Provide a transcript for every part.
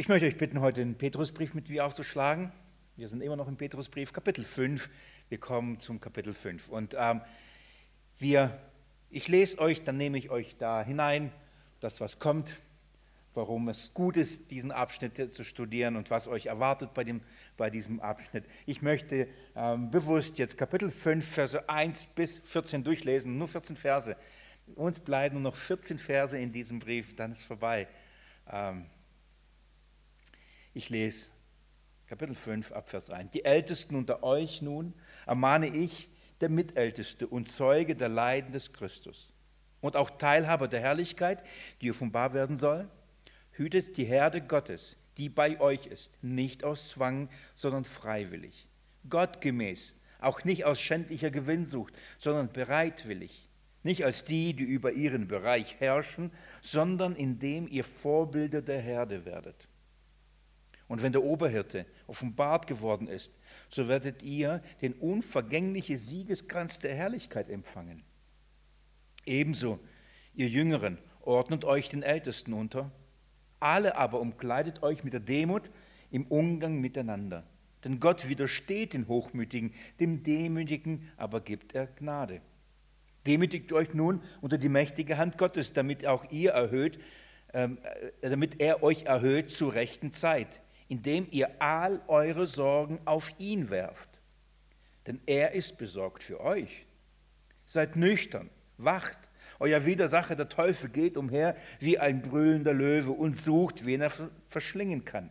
Ich möchte euch bitten, heute den Petrusbrief mit mir aufzuschlagen. Wir sind immer noch im Petrusbrief, Kapitel 5. Wir kommen zum Kapitel 5. Und ähm, wir, ich lese euch, dann nehme ich euch da hinein, das was kommt, warum es gut ist, diesen Abschnitt zu studieren und was euch erwartet bei, dem, bei diesem Abschnitt. Ich möchte ähm, bewusst jetzt Kapitel 5, Verse 1 bis 14 durchlesen, nur 14 Verse. Uns bleiben nur noch 14 Verse in diesem Brief, dann ist vorbei. Ähm, ich lese Kapitel 5 Abvers 1. Die Ältesten unter euch nun ermahne ich, der Mitälteste und Zeuge der Leiden des Christus und auch Teilhaber der Herrlichkeit, die offenbar werden soll, hütet die Herde Gottes, die bei euch ist, nicht aus Zwang, sondern freiwillig, gottgemäß, auch nicht aus schändlicher Gewinnsucht, sondern bereitwillig, nicht als die, die über ihren Bereich herrschen, sondern indem ihr Vorbilder der Herde werdet. Und wenn der Oberhirte offenbart geworden ist, so werdet ihr den unvergänglichen Siegeskranz der Herrlichkeit empfangen. Ebenso, ihr Jüngeren, ordnet euch den Ältesten unter. Alle aber umkleidet euch mit der Demut im Umgang miteinander. Denn Gott widersteht den Hochmütigen, dem Demütigen aber gibt er Gnade. Demütigt euch nun unter die mächtige Hand Gottes, damit auch ihr erhöht, äh, damit er euch erhöht zur rechten Zeit indem ihr all eure Sorgen auf ihn werft. Denn er ist besorgt für euch. Seid nüchtern, wacht. Euer Widersacher, der Teufel, geht umher wie ein brüllender Löwe und sucht, wen er verschlingen kann.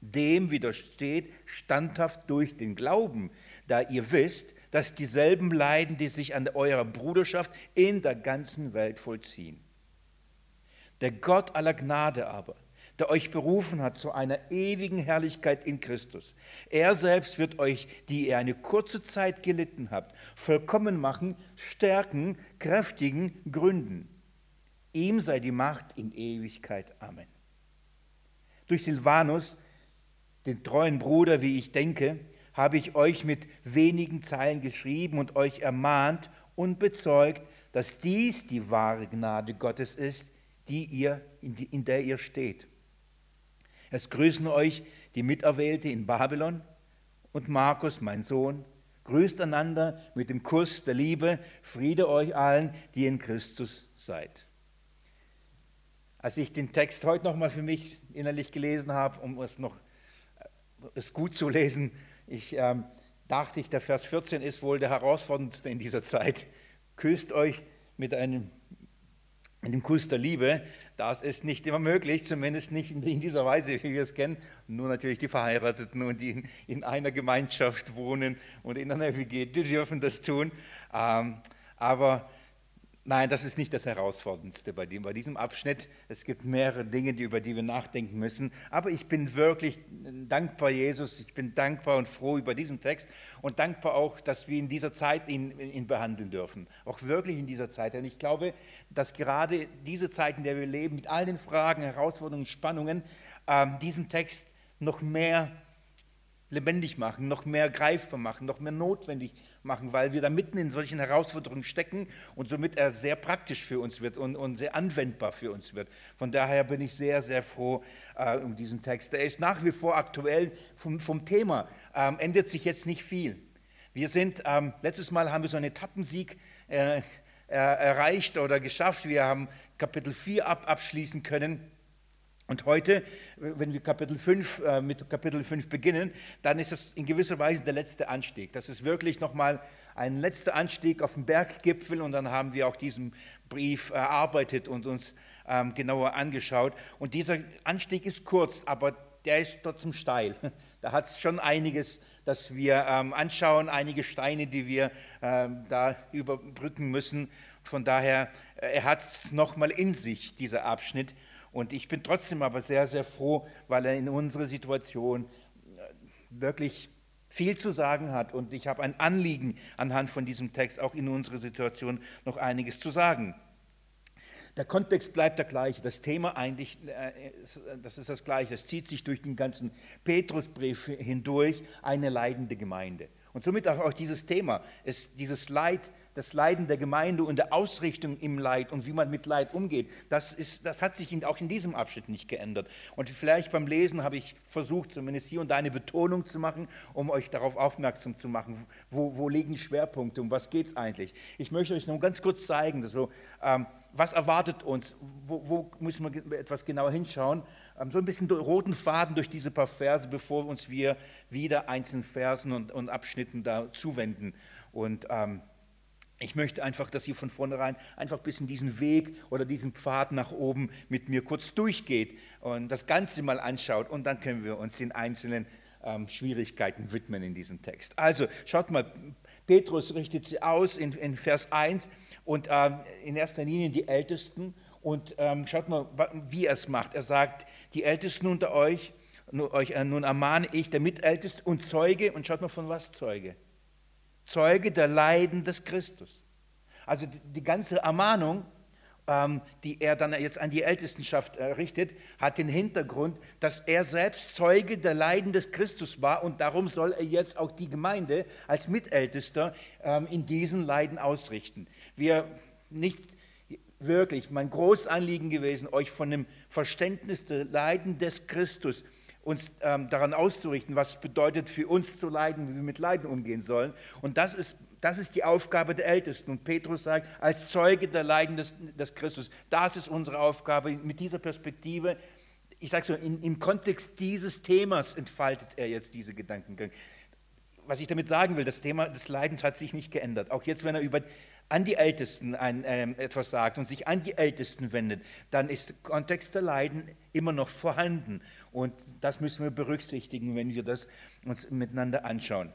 Dem widersteht standhaft durch den Glauben, da ihr wisst, dass dieselben Leiden, die sich an eurer Bruderschaft in der ganzen Welt vollziehen. Der Gott aller Gnade aber, der euch berufen hat zu einer ewigen Herrlichkeit in Christus. Er selbst wird euch, die ihr eine kurze Zeit gelitten habt, vollkommen machen, stärken, kräftigen, gründen. Ihm sei die Macht in Ewigkeit. Amen. Durch Silvanus, den treuen Bruder, wie ich denke, habe ich euch mit wenigen Zeilen geschrieben und euch ermahnt und bezeugt, dass dies die wahre Gnade Gottes ist, die ihr, in der ihr steht. Es grüßen euch die Miterwählte in Babylon und Markus, mein Sohn. Grüßt einander mit dem Kuss der Liebe. Friede euch allen, die in Christus seid. Als ich den Text heute nochmal für mich innerlich gelesen habe, um es noch äh, es gut zu lesen, ich ähm, dachte ich, der Vers 14 ist wohl der herausforderndste in dieser Zeit. Küsst euch mit einem mit dem Kuss der Liebe, das ist nicht immer möglich, zumindest nicht in dieser Weise, wie wir es kennen. Nur natürlich die Verheirateten und die in, in einer Gemeinschaft wohnen und in einer WG, die dürfen das tun. Ähm, aber Nein, das ist nicht das Herausforderndste bei, dem, bei diesem Abschnitt. Es gibt mehrere Dinge, die, über die wir nachdenken müssen. Aber ich bin wirklich dankbar, Jesus. Ich bin dankbar und froh über diesen Text und dankbar auch, dass wir in dieser Zeit ihn, ihn behandeln dürfen. Auch wirklich in dieser Zeit. Denn ich glaube, dass gerade diese Zeit, in der wir leben, mit all den Fragen, Herausforderungen, Spannungen, äh, diesen Text noch mehr lebendig machen, noch mehr greifbar machen, noch mehr notwendig machen, weil wir da mitten in solchen Herausforderungen stecken und somit er sehr praktisch für uns wird und, und sehr anwendbar für uns wird. Von daher bin ich sehr, sehr froh äh, um diesen Text. Er ist nach wie vor aktuell vom, vom Thema, ähm, ändert sich jetzt nicht viel. Wir sind, ähm, letztes Mal haben wir so einen Etappensieg äh, erreicht oder geschafft. Wir haben Kapitel 4 ab, abschließen können. Und heute, wenn wir Kapitel 5, äh, mit Kapitel 5 beginnen, dann ist es in gewisser Weise der letzte Anstieg. Das ist wirklich nochmal ein letzter Anstieg auf den Berggipfel und dann haben wir auch diesen Brief erarbeitet und uns ähm, genauer angeschaut. Und dieser Anstieg ist kurz, aber der ist trotzdem steil. Da hat es schon einiges, das wir ähm, anschauen, einige Steine, die wir ähm, da überbrücken müssen. Von daher, äh, er hat es nochmal in sich, dieser Abschnitt. Und ich bin trotzdem aber sehr, sehr froh, weil er in unserer Situation äh, wirklich viel zu sagen hat. Und ich habe ein Anliegen anhand von diesem Text auch in unserer Situation noch einiges zu sagen. Der Kontext bleibt der gleiche, das Thema eigentlich, äh, das ist das gleiche, es zieht sich durch den ganzen Petrusbrief hindurch, eine leidende Gemeinde. Und somit auch dieses Thema, ist dieses Leid, das Leiden der Gemeinde und der Ausrichtung im Leid und wie man mit Leid umgeht, das, ist, das hat sich auch in diesem Abschnitt nicht geändert. Und vielleicht beim Lesen habe ich versucht, zumindest hier und da eine Betonung zu machen, um euch darauf aufmerksam zu machen, wo, wo liegen Schwerpunkte, um was geht es eigentlich. Ich möchte euch nur ganz kurz zeigen, so, ähm, was erwartet uns, wo, wo müssen wir etwas genauer hinschauen so ein bisschen roten Faden durch diese paar Verse, bevor uns wir wieder einzelnen Versen und, und Abschnitten da zuwenden. Und ähm, ich möchte einfach, dass ihr von vornherein einfach ein bisschen diesen Weg oder diesen Pfad nach oben mit mir kurz durchgeht und das Ganze mal anschaut und dann können wir uns den einzelnen ähm, Schwierigkeiten widmen in diesem Text. Also schaut mal, Petrus richtet sie aus in, in Vers 1 und ähm, in erster Linie die Ältesten und ähm, schaut mal, wie er es macht. Er sagt, die Ältesten unter euch, euch äh, nun ermahne ich, der Mitälteste und Zeuge, und schaut mal von was Zeuge? Zeuge der Leiden des Christus. Also die, die ganze Ermahnung, ähm, die er dann jetzt an die Ältestenschaft äh, richtet, hat den Hintergrund, dass er selbst Zeuge der Leiden des Christus war und darum soll er jetzt auch die Gemeinde als Mitältester ähm, in diesen Leiden ausrichten. Wir nicht wirklich mein großes Anliegen gewesen, euch von dem Verständnis der Leiden des Christus uns ähm, daran auszurichten, was es bedeutet für uns zu leiden, wie wir mit Leiden umgehen sollen. Und das ist, das ist die Aufgabe der Ältesten. Und Petrus sagt, als Zeuge der Leiden des, des Christus, das ist unsere Aufgabe. Mit dieser Perspektive, ich sage so, in, im Kontext dieses Themas entfaltet er jetzt diese Gedankengang. Was ich damit sagen will, das Thema des Leidens hat sich nicht geändert. Auch jetzt, wenn er über an die Ältesten ein, äh, etwas sagt und sich an die Ältesten wendet, dann ist der Kontext der Leiden immer noch vorhanden. Und das müssen wir berücksichtigen, wenn wir das uns miteinander anschauen.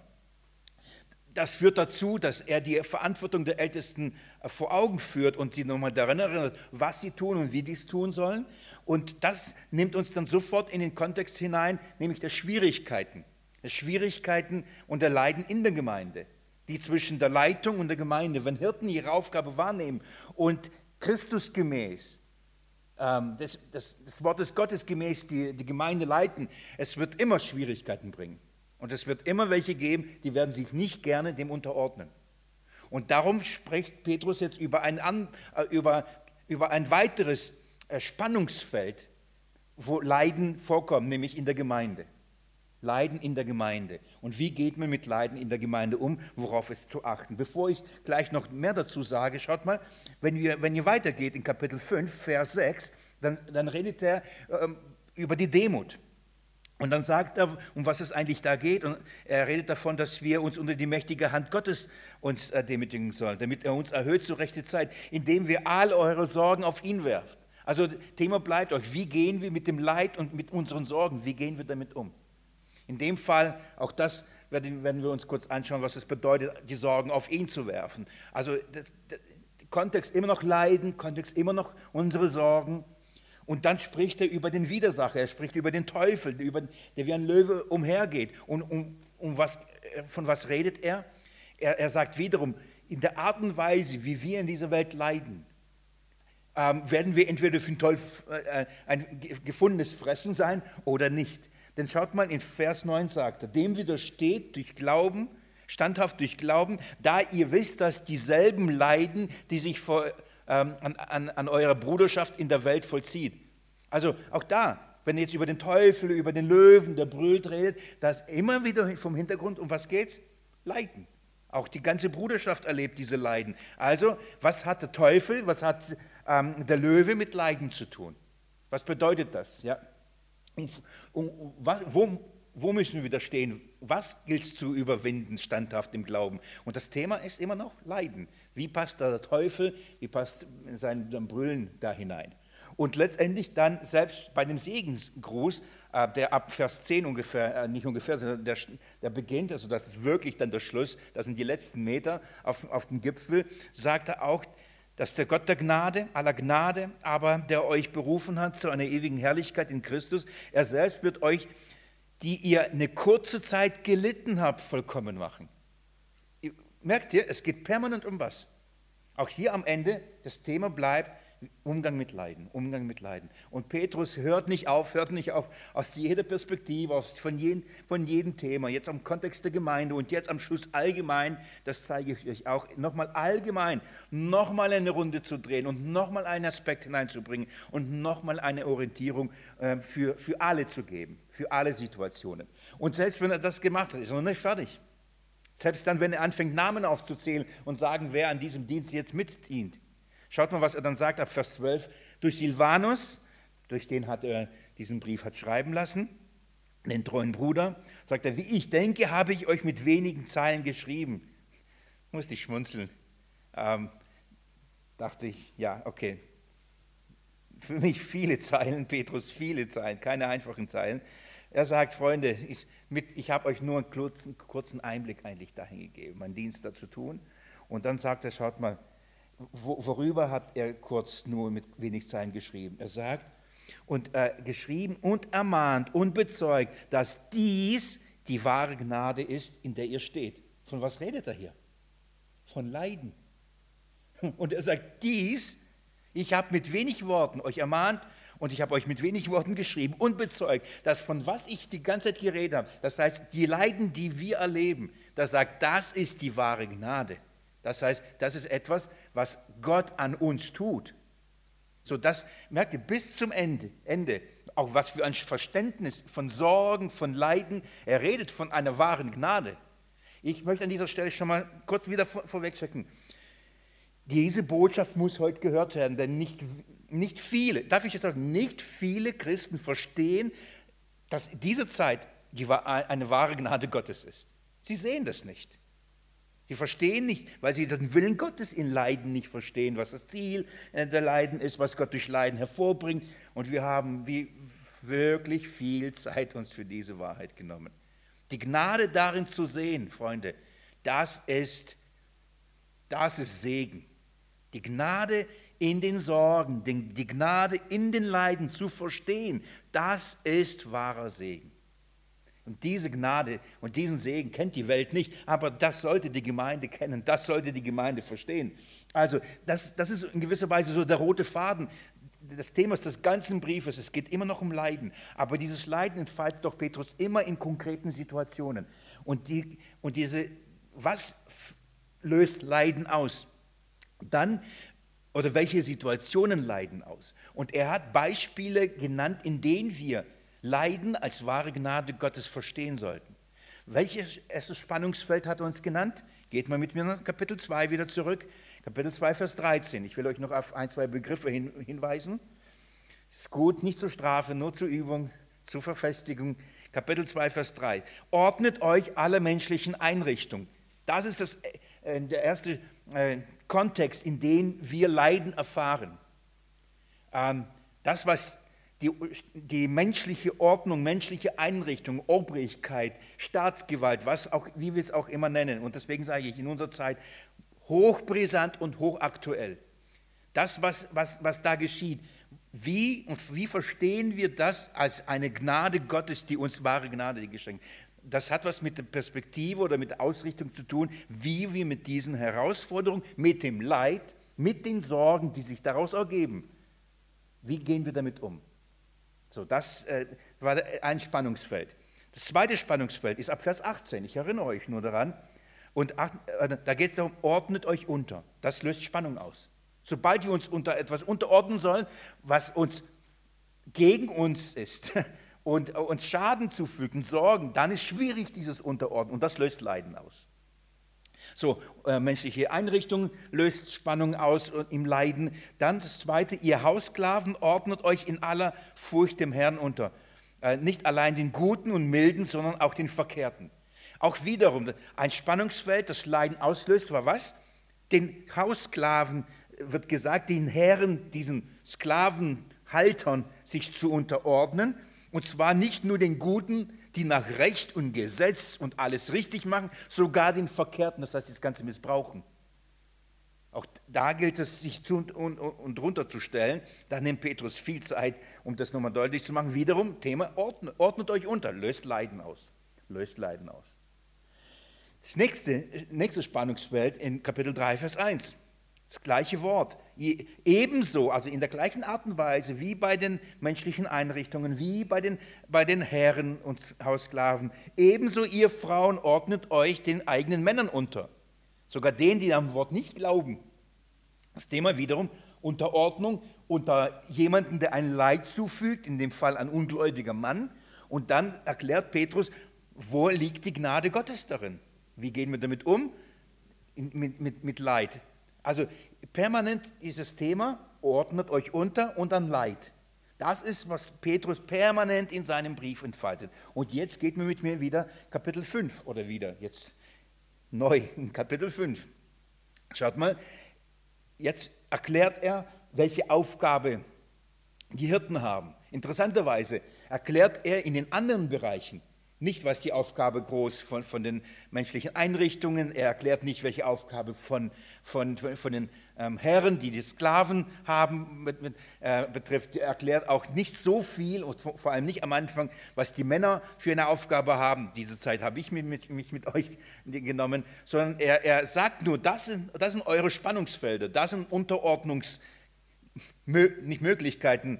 Das führt dazu, dass er die Verantwortung der Ältesten äh, vor Augen führt und sie nochmal daran erinnert, was sie tun und wie dies tun sollen. Und das nimmt uns dann sofort in den Kontext hinein, nämlich der Schwierigkeiten. Der Schwierigkeiten und der Leiden in der Gemeinde die zwischen der Leitung und der Gemeinde, wenn Hirten ihre Aufgabe wahrnehmen und Christus gemäß, ähm, des, des, des Wortes Gottes gemäß die, die Gemeinde leiten, es wird immer Schwierigkeiten bringen. Und es wird immer welche geben, die werden sich nicht gerne dem unterordnen. Und darum spricht Petrus jetzt über ein, äh, über, über ein weiteres äh, Spannungsfeld, wo Leiden vorkommen, nämlich in der Gemeinde. Leiden in der Gemeinde. Und wie geht man mit Leiden in der Gemeinde um? Worauf ist zu achten? Bevor ich gleich noch mehr dazu sage, schaut mal, wenn ihr, wenn ihr weitergeht in Kapitel 5, Vers 6, dann, dann redet er ähm, über die Demut. Und dann sagt er, um was es eigentlich da geht. Und er redet davon, dass wir uns unter die mächtige Hand Gottes uns äh, demütigen sollen, damit er uns erhöht zur rechten Zeit, indem wir all eure Sorgen auf ihn werfen. Also Thema bleibt euch, wie gehen wir mit dem Leid und mit unseren Sorgen, wie gehen wir damit um? In dem Fall, auch das werden, wir uns kurz anschauen, was es bedeutet, die Sorgen auf ihn zu werfen. Also der, der Kontext immer noch Leiden, Kontext immer noch unsere Sorgen. Und dann spricht er über den Widersacher, er spricht über den Teufel, über, der wie ein Löwe umhergeht. Und um, um was, von was redet er? er? Er sagt wiederum, in der Art und Weise, wie wir in dieser Welt leiden, ähm, werden wir entweder für den Teufel äh, ein gefundenes Fressen sein oder nicht. Denn schaut mal, in Vers 9 sagt er, dem widersteht durch Glauben, standhaft durch Glauben, da ihr wisst, dass dieselben Leiden, die sich vor, ähm, an, an, an eurer Bruderschaft in der Welt vollzieht. Also auch da, wenn ihr jetzt über den Teufel, über den Löwen, der brüllt, redet, da ist immer wieder vom Hintergrund, um was geht's? Leiden. Auch die ganze Bruderschaft erlebt diese Leiden. Also, was hat der Teufel, was hat ähm, der Löwe mit Leiden zu tun? Was bedeutet das? Ja. Und, und, wo, wo müssen wir widerstehen? Was gilt es zu überwinden, standhaft im Glauben? Und das Thema ist immer noch Leiden. Wie passt da der Teufel, wie passt sein, sein Brüllen da hinein? Und letztendlich dann selbst bei dem Segensgruß, äh, der ab Vers 10 ungefähr, äh, nicht ungefähr, sondern der, der beginnt, also das ist wirklich dann der Schluss, das sind die letzten Meter auf, auf dem Gipfel, sagt er auch, dass der Gott der Gnade, aller Gnade, aber der euch berufen hat zu einer ewigen Herrlichkeit in Christus, er selbst wird euch, die ihr eine kurze Zeit gelitten habt, vollkommen machen. Merkt ihr, es geht permanent um was. Auch hier am Ende, das Thema bleibt, Umgang mit Leiden, Umgang mit Leiden. Und Petrus hört nicht auf, hört nicht auf, aus jeder Perspektive, aus, von, jedem, von jedem Thema, jetzt am Kontext der Gemeinde und jetzt am Schluss allgemein, das zeige ich euch auch, nochmal allgemein, nochmal eine Runde zu drehen und nochmal einen Aspekt hineinzubringen und nochmal eine Orientierung äh, für, für alle zu geben, für alle Situationen. Und selbst wenn er das gemacht hat, ist er noch nicht fertig. Selbst dann, wenn er anfängt, Namen aufzuzählen und sagen, wer an diesem Dienst jetzt mitdient. Schaut mal, was er dann sagt ab Vers 12. Durch Silvanus, durch den hat er diesen Brief hat schreiben lassen, den treuen Bruder, sagt er, wie ich denke, habe ich euch mit wenigen Zeilen geschrieben. Musste ich schmunzeln. Ähm, dachte ich, ja, okay. Für mich viele Zeilen, Petrus, viele Zeilen, keine einfachen Zeilen. Er sagt, Freunde, ich, ich habe euch nur einen kurzen, kurzen Einblick eigentlich dahin gegeben, meinen Dienst da zu tun. Und dann sagt er, schaut mal, worüber hat er kurz nur mit wenig Zeilen geschrieben? Er sagt, und äh, geschrieben und ermahnt und bezeugt, dass dies die wahre Gnade ist, in der ihr steht. Von was redet er hier? Von Leiden. Und er sagt, dies, ich habe mit wenig Worten euch ermahnt und ich habe euch mit wenig Worten geschrieben und bezeugt, dass von was ich die ganze Zeit geredet habe, das heißt, die Leiden, die wir erleben, da sagt, das ist die wahre Gnade. Das heißt, das ist etwas, was Gott an uns tut. So, das merkt ihr bis zum Ende, Ende, auch was für ein Verständnis von Sorgen, von Leiden. Er redet von einer wahren Gnade. Ich möchte an dieser Stelle schon mal kurz wieder vor, vorwegschicken. Diese Botschaft muss heute gehört werden, denn nicht, nicht viele, darf ich jetzt sagen, nicht viele Christen verstehen, dass diese Zeit eine wahre Gnade Gottes ist. Sie sehen das nicht. Sie verstehen nicht, weil sie den Willen Gottes in Leiden nicht verstehen, was das Ziel äh, der Leiden ist, was Gott durch Leiden hervorbringt. Und wir haben wie wirklich viel Zeit uns für diese Wahrheit genommen. Die Gnade darin zu sehen, Freunde, das ist, das ist Segen. Die Gnade in den Sorgen, die Gnade in den Leiden zu verstehen, das ist wahrer Segen. Und diese Gnade und diesen Segen kennt die Welt nicht, aber das sollte die Gemeinde kennen, das sollte die Gemeinde verstehen. Also das, das ist in gewisser Weise so der rote Faden des Themas des ganzen Briefes. Es geht immer noch um Leiden, aber dieses Leiden entfaltet doch Petrus immer in konkreten Situationen. Und, die, und diese, was löst Leiden aus? Dann, oder welche Situationen leiden aus? Und er hat Beispiele genannt, in denen wir Leiden als wahre Gnade Gottes verstehen sollten. Welches erstes Spannungsfeld hat er uns genannt? Geht mal mit mir nach Kapitel 2 wieder zurück. Kapitel 2, Vers 13. Ich will euch noch auf ein, zwei Begriffe hin, hinweisen. Es ist gut, nicht zur Strafe, nur zur Übung, zur Verfestigung. Kapitel 2, Vers 3. Ordnet euch alle menschlichen Einrichtungen. Das ist das, äh, der erste äh, Kontext, in dem wir Leiden erfahren. Ähm, das, was die, die menschliche Ordnung, menschliche Einrichtung, Obrigkeit, Staatsgewalt, was auch, wie wir es auch immer nennen. Und deswegen sage ich in unserer Zeit hochbrisant und hochaktuell. Das, was, was, was da geschieht, wie wie verstehen wir das als eine Gnade Gottes, die uns wahre Gnade geschenkt? Das hat was mit der Perspektive oder mit der Ausrichtung zu tun, wie wir mit diesen Herausforderungen, mit dem Leid, mit den Sorgen, die sich daraus ergeben, wie gehen wir damit um? So, das äh, war ein Spannungsfeld. Das zweite Spannungsfeld ist ab Vers 18. Ich erinnere euch nur daran. Und äh, da geht es darum, ordnet euch unter. Das löst Spannung aus. Sobald wir uns unter etwas unterordnen sollen, was uns gegen uns ist und uns Schaden zufügt und Sorgen, dann ist schwierig dieses Unterordnen und das löst Leiden aus. So, äh, menschliche Einrichtung löst Spannung aus im Leiden. Dann das Zweite, ihr Haussklaven ordnet euch in aller Furcht dem Herrn unter. Äh, nicht allein den Guten und Milden, sondern auch den Verkehrten. Auch wiederum ein Spannungsfeld, das Leiden auslöst, war was? Den Haussklaven wird gesagt, den Herren, diesen Sklavenhaltern sich zu unterordnen. Und zwar nicht nur den Guten, die nach Recht und Gesetz und alles richtig machen, sogar den Verkehrten, das heißt das Ganze missbrauchen. Auch da gilt es, sich zu und, und, und runterzustellen. Da nimmt Petrus viel Zeit, um das nochmal deutlich zu machen. Wiederum, Thema, ordnet, ordnet euch unter, löst Leiden aus. Löst Leiden aus. Das nächste, nächste Spannungsfeld in Kapitel 3, Vers 1. Das gleiche Wort. Ebenso, also in der gleichen Art und Weise wie bei den menschlichen Einrichtungen, wie bei den, bei den Herren und Haussklaven. Ebenso ihr Frauen ordnet euch den eigenen Männern unter. Sogar denen, die am Wort nicht glauben. Das Thema wiederum Unterordnung unter jemanden, der ein Leid zufügt, in dem Fall ein ungläubiger Mann. Und dann erklärt Petrus, wo liegt die Gnade Gottes darin? Wie gehen wir damit um? mit, mit, mit Leid. Also permanent dieses Thema, ordnet euch unter und dann Leid. Das ist, was Petrus permanent in seinem Brief entfaltet. Und jetzt geht mir mit mir wieder Kapitel 5 oder wieder, jetzt neu in Kapitel 5. Schaut mal, jetzt erklärt er, welche Aufgabe die Hirten haben. Interessanterweise erklärt er in den anderen Bereichen nicht, was die Aufgabe groß von, von den menschlichen Einrichtungen, er erklärt nicht, welche Aufgabe von, von, von den ähm, Herren, die die Sklaven haben, mit, mit, äh, betrifft. Er erklärt auch nicht so viel, und vor allem nicht am Anfang, was die Männer für eine Aufgabe haben. Diese Zeit habe ich mich mit, mich mit euch genommen, sondern er, er sagt nur, das sind, das sind eure Spannungsfelder, das sind Unterordnungs, nicht Möglichkeiten,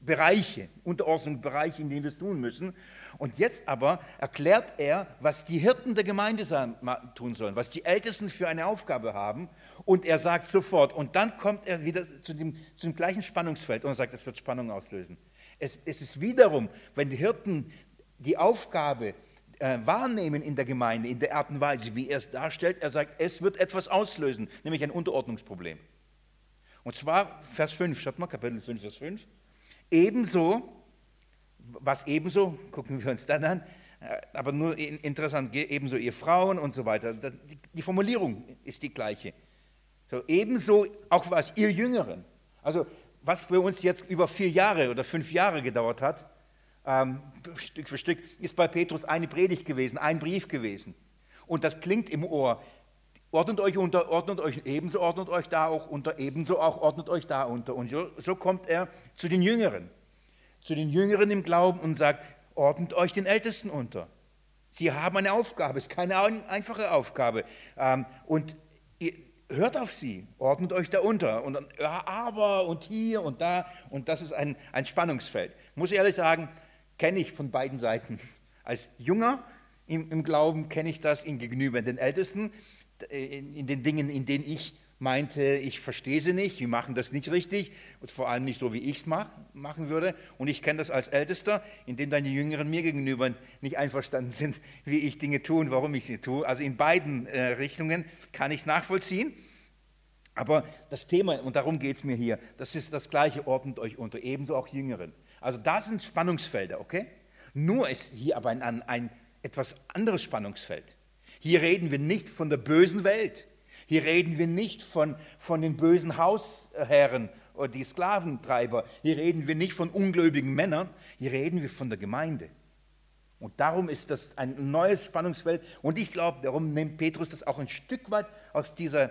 Bereiche, Unterordnungsbereiche, in denen wir es tun müssen. Und jetzt aber erklärt er, was die Hirten der Gemeinde tun sollen, was die Ältesten für eine Aufgabe haben. Und er sagt sofort, und dann kommt er wieder zu dem, zu dem gleichen Spannungsfeld und sagt, es wird Spannung auslösen. Es, es ist wiederum, wenn die Hirten die Aufgabe äh, wahrnehmen in der Gemeinde, in der Art und Weise, wie er es darstellt, er sagt, es wird etwas auslösen, nämlich ein Unterordnungsproblem. Und zwar Vers 5, schaut mal, Kapitel 5, Vers 5. Ebenso was ebenso, gucken wir uns dann an, äh, aber nur interessant, ebenso ihr Frauen und so weiter. Die Formulierung ist die gleiche. So, ebenso auch was ihr Jüngeren. Also was bei uns jetzt über vier Jahre oder fünf Jahre gedauert hat, ähm, Stück für Stück, ist bei Petrus eine Predigt gewesen, ein Brief gewesen. Und das klingt im Ohr. Ordnet euch unter, ordnet euch ebenso, ordnet euch da auch unter, ebenso auch ordnet euch da unter. Und so, so kommt er zu den Jüngeren zu den Jüngeren im Glauben und sagt, ordnet euch den Ältesten unter. Sie haben eine Aufgabe, es ist keine einfache Aufgabe. Ähm, und hört auf sie, ordnet euch da unter. Und dann, ja, aber und hier und da. Und das ist ein, ein Spannungsfeld. Muss ich ehrlich sagen, kenne ich von beiden Seiten. Als Junger im, im Glauben kenne ich das in gegenüber den Ältesten, in, in den Dingen, in denen ich meinte, ich verstehe sie nicht, wir machen das nicht richtig und vor allem nicht so, wie ich es mach, machen würde. Und ich kenne das als Ältester, indem deine Jüngeren mir gegenüber nicht einverstanden sind, wie ich Dinge tue und warum ich sie tue. Also in beiden äh, Richtungen kann ich es nachvollziehen. Aber das Thema, und darum geht es mir hier, das ist das gleiche, ordnet euch unter, ebenso auch Jüngeren. Also da sind Spannungsfelder, okay? Nur ist hier aber ein, ein etwas anderes Spannungsfeld. Hier reden wir nicht von der bösen Welt, hier reden wir nicht von, von den bösen Hausherren oder die Sklaventreiber. Hier reden wir nicht von ungläubigen Männern. Hier reden wir von der Gemeinde. Und darum ist das ein neues Spannungsfeld. Und ich glaube, darum nimmt Petrus das auch ein Stück weit aus dieser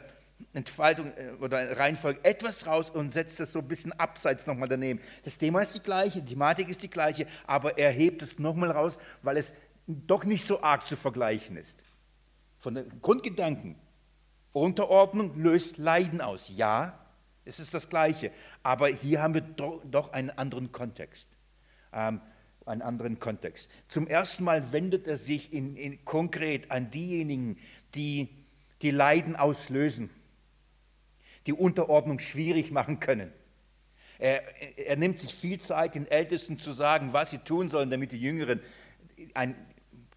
Entfaltung äh, oder Reihenfolge etwas raus und setzt das so ein bisschen abseits nochmal daneben. Das Thema ist die gleiche, die Thematik ist die gleiche, aber er hebt es nochmal raus, weil es doch nicht so arg zu vergleichen ist. Von den Grundgedanken Unterordnung löst Leiden aus. Ja, es ist das Gleiche. Aber hier haben wir doch einen anderen Kontext. Ähm, einen anderen Kontext. Zum ersten Mal wendet er sich in, in konkret an diejenigen, die die Leiden auslösen, die Unterordnung schwierig machen können. Er, er, nimmt sich viel Zeit, den Ältesten zu sagen, was sie tun sollen, damit die Jüngeren ein,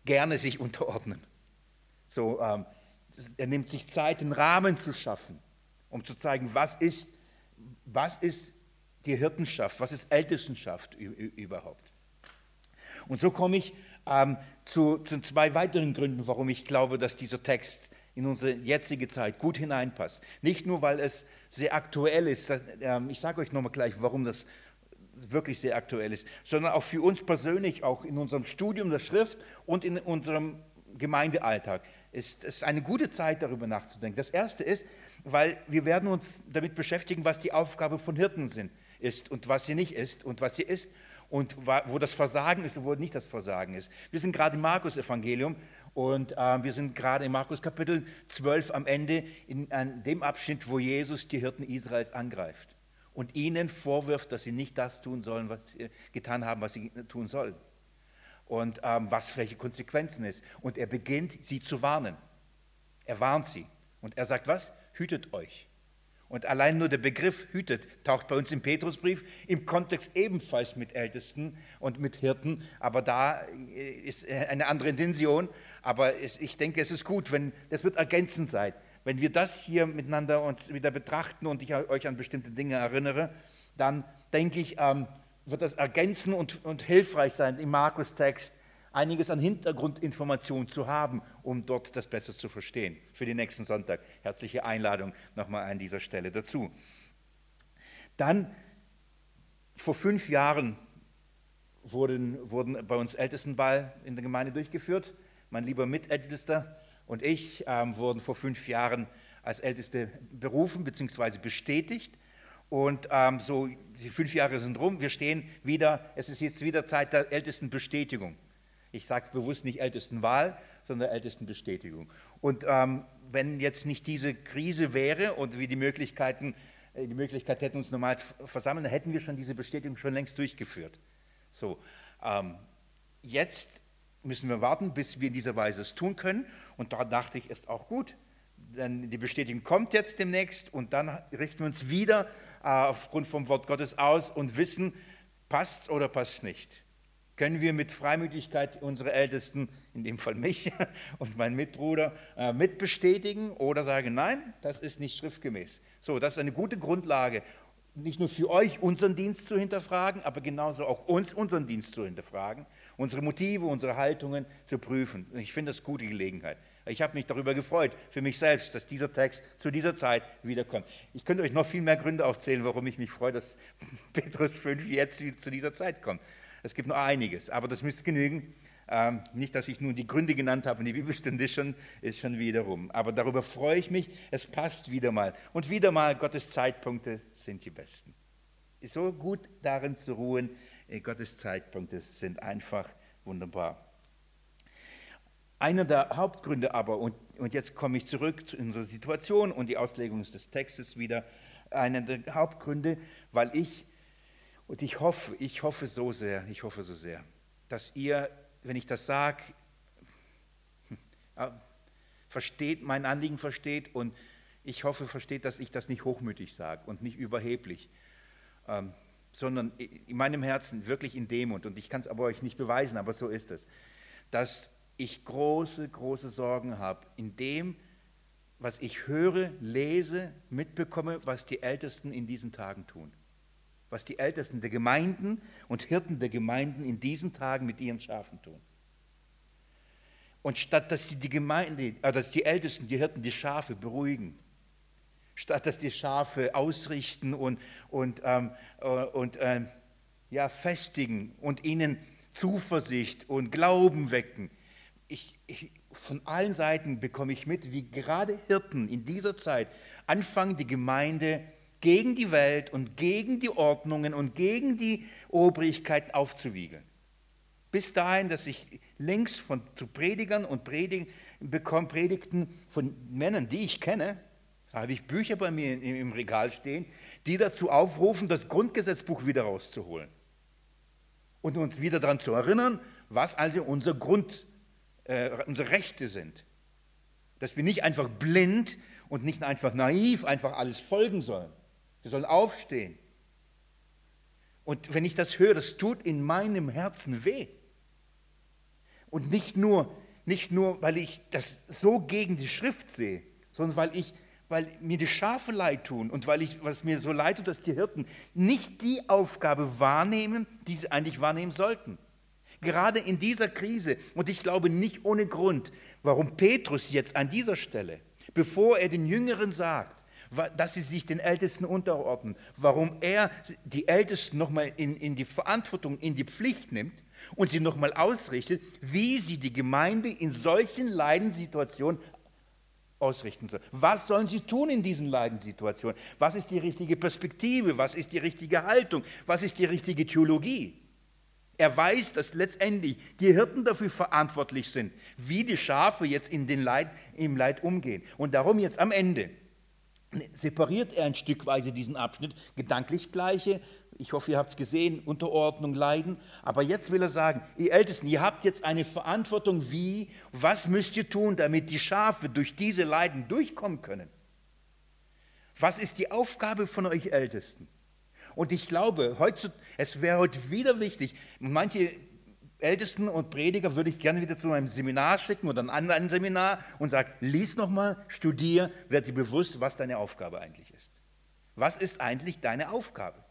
gerne sich unterordnen. So, ähm, er nimmt sich Zeit, den Rahmen zu schaffen, um zu zeigen, was ist, was ist die Hirtenschaft, was ist Ältestenschaft überhaupt. Und so komme ich ähm, zu, zu zwei weiteren Gründen, warum ich glaube, dass dieser Text in unsere jetzige Zeit gut hineinpasst. Nicht nur, weil es sehr aktuell ist, das, ähm, ich sage euch nochmal gleich, warum das wirklich sehr aktuell ist, sondern auch für uns persönlich, auch in unserem Studium der Schrift und in unserem Gemeindealltag ist es eine gute Zeit, darüber nachzudenken. Das erste ist, weil wir werden uns damit beschäftigen, was die Aufgabe von Hirten sind, ist und was sie nicht ist und was sie ist und wo das Versagen ist und wo nicht das Versagen ist. Wir sind gerade im Markus-Evangelium Und äh, wir sind gerade in Markus Kapitel 12 am Ende in, in dem Abschnitt, wo Jesus die Hirten Israels angreift und ihnen vorwirft, dass sie nicht das tun sollen, was sie getan haben, was sie tun sollen. Und ähm, was welche Konsequenzen ist. Und er beginnt, sie zu warnen. Er warnt sie. Und er sagt, was? Hütet euch. Und allein nur der Begriff hütet taucht bei uns im Petrusbrief im Kontext ebenfalls mit Ältesten und mit Hirten, aber da äh, ist eine andere Intention. Aber es, ich denke, es ist gut, wenn das wird ergänzend sein. Wenn wir das hier miteinander uns wieder betrachten und ich euch an bestimmte Dinge erinnere, dann denke ich, ähm, wird das ergänzen und, und hilfreich sein im Markus-Text, einiges an Hintergrundinformationen zu haben, um dort das besser zu verstehen. Für den nächsten Sonntag herzliche Einladung nochmal an dieser Stelle dazu. Dann, vor fünf Jahren wurden, wurden bei uns Ältestenball in der Gemeinde durchgeführt. Mein lieber Mitältester und ich ähm, wurden vor fünf Jahren als Älteste berufen bzw. bestätigt. Und ähm, so, die fünf Jahre sind rum, wir stehen wieder, es ist jetzt wieder Zeit der Ältestenbestätigung. Ich sage bewusst nicht Ältestenwahl, sondern Ältestenbestätigung. Und ähm, wenn jetzt nicht diese Krise wäre und wir die Möglichkeiten, äh, die Möglichkeit hätten, uns normal zu versammeln, dann hätten wir schon diese Bestätigung schon längst durchgeführt. So, ähm, jetzt müssen wir warten, bis wir in dieser Weise es tun können. Und da dachte ich, ist auch gut. Denn die Bestätigung kommt jetzt demnächst und dann richten wir uns wieder aufgrund vom Wort Gottes aus und wissen, passt oder passt nicht können wir mit Freimütigkeit unsere Ältesten, in dem Fall mich und meinen Mitbruder, äh, mitbestätigen oder sagen, nein, das ist nicht schriftgemäß. So, das ist eine gute Grundlage, nicht nur für euch unseren Dienst zu hinterfragen, aber genauso auch uns unseren Dienst zu hinterfragen, unsere Motive, unsere Haltungen zu prüfen. Ich finde das gute Gelegenheit. Ich habe mich darüber gefreut, für mich selbst, dass dieser Text zu dieser Zeit wiederkommt. Ich könnte euch noch viel mehr Gründe aufzählen, warum ich mich freue, dass Petrus 5 jetzt zu dieser Zeit kommt. Es gibt noch einiges, aber das müsste genügen. Ähm, nicht, dass ich nun die Gründe genannt habe und die Bibelstunde schon, ist schon wieder rum. Aber darüber freue ich mich. Es passt wieder mal. Und wieder mal, Gottes Zeitpunkte sind die besten. Ist so gut darin zu ruhen. Äh, Gottes Zeitpunkte sind einfach wunderbar. Einer der Hauptgründe aber, und, und jetzt komme ich zurück zu unserer Situation und die Auslegung des Textes wieder, einer der Hauptgründe, weil ich und ich hoffe, ich hoffe so sehr, ich hoffe so sehr, dass ihr, wenn ich das sage, versteht, mein Anliegen versteht und ich hoffe, versteht, dass ich das nicht hochmütig sage und nicht überheblich, ähm, sondern in meinem Herzen wirklich in Demut, und ich kann es aber euch nicht beweisen, aber so ist es, dass ich große, große Sorgen habe in dem, was ich höre, lese, mitbekomme, was die Ältesten in diesen Tagen tun was die Ältesten der Gemeinden und Hirten der Gemeinden in diesen Tagen mit ihren Schafen tun. Und statt dass die, Gemeinde, äh, dass die Ältesten, die Hirten die Schafe beruhigen, statt dass die Schafe ausrichten und, und, ähm, äh, und ähm, ja, festigen und ihnen Zuversicht und Glauben wecken, ich, ich, von allen Seiten bekomme ich mit, wie gerade Hirten in dieser Zeit anfangen, die Gemeinde gegen die Welt und gegen die Ordnungen und gegen die Obrigkeit aufzuwiegeln. Bis dahin, dass ich längst von zu Predigern und Predigen bekomme Predigten von Männern, die ich kenne, da habe ich Bücher bei mir im Regal stehen, die dazu aufrufen, das Grundgesetzbuch wieder rauszuholen und uns wieder daran zu erinnern, was also unser Grund, äh, unsere Rechte sind. Dass wir nicht einfach blind und nicht einfach naiv einfach alles folgen sollen. Wir sollen aufstehen. Und wenn ich das höre, das tut in meinem Herzen weh. Und nicht nur, nicht nur, weil ich das so gegen die Schrift sehe, sondern weil, ich, weil mir die Schafe leid tun und weil ich, was mir so leid tut, dass die Hirten nicht die Aufgabe wahrnehmen, die sie eigentlich wahrnehmen sollten. Gerade in dieser Krise, und ich glaube nicht ohne Grund, warum Petrus jetzt an dieser Stelle, bevor er den Jüngeren sagt, dass sie sich den Ältesten unterordnen, warum er die Ältesten nochmal in, in die Verantwortung, in die Pflicht nimmt und sie nochmal ausrichtet, wie sie die Gemeinde in solchen Leidenssituationen ausrichten soll. Was sollen sie tun in diesen Leidenssituationen? Was ist die richtige Perspektive? Was ist die richtige Haltung? Was ist die richtige Theologie? Er weiß, dass letztendlich die Hirten dafür verantwortlich sind, wie die Schafe jetzt in den Leid, im Leid umgehen. Und darum jetzt am Ende separiert er ein Stückweise diesen Abschnitt, gedanklich gleiche, ich hoffe, ihr habt es gesehen, Unterordnung, Leiden. Aber jetzt will er sagen, ihr Ältesten, ihr habt jetzt eine Verantwortung, wie, was müsst ihr tun, damit die Schafe durch diese Leiden durchkommen können? Was ist die Aufgabe von euch Ältesten? Und ich glaube, es wäre heute wieder wichtig, manche Ältesten und Prediger würde ich gerne wieder zu einem Seminar schicken oder ein anderes Seminar und sagen, lies nochmal, studier, werd dir bewusst, was deine Aufgabe eigentlich ist. Was ist eigentlich deine Aufgabe?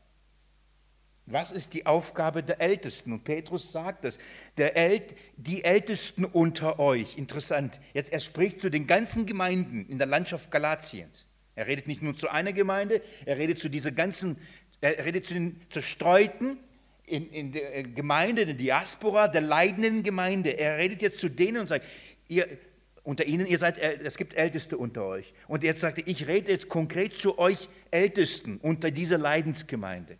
Was ist die Aufgabe der Ältesten? Und Petrus sagt das, der Ält, die Ältesten unter euch. Interessant. Jetzt, er spricht zu den ganzen Gemeinden in der Landschaft Galatiens. Er redet nicht nur zu einer Gemeinde, er redet zu dieser ganzen, er redet zu den Zerstreuten in, in der äh, Gemeinde, der Diaspora, der leidenden Gemeinde. Er redet jetzt zu denen und sagt, ihr, unter ihnen, ihr seid, es gibt Älteste unter euch. Und jetzt sagt er, ich rede jetzt konkret zu euch Ältesten unter dieser Leidensgemeinde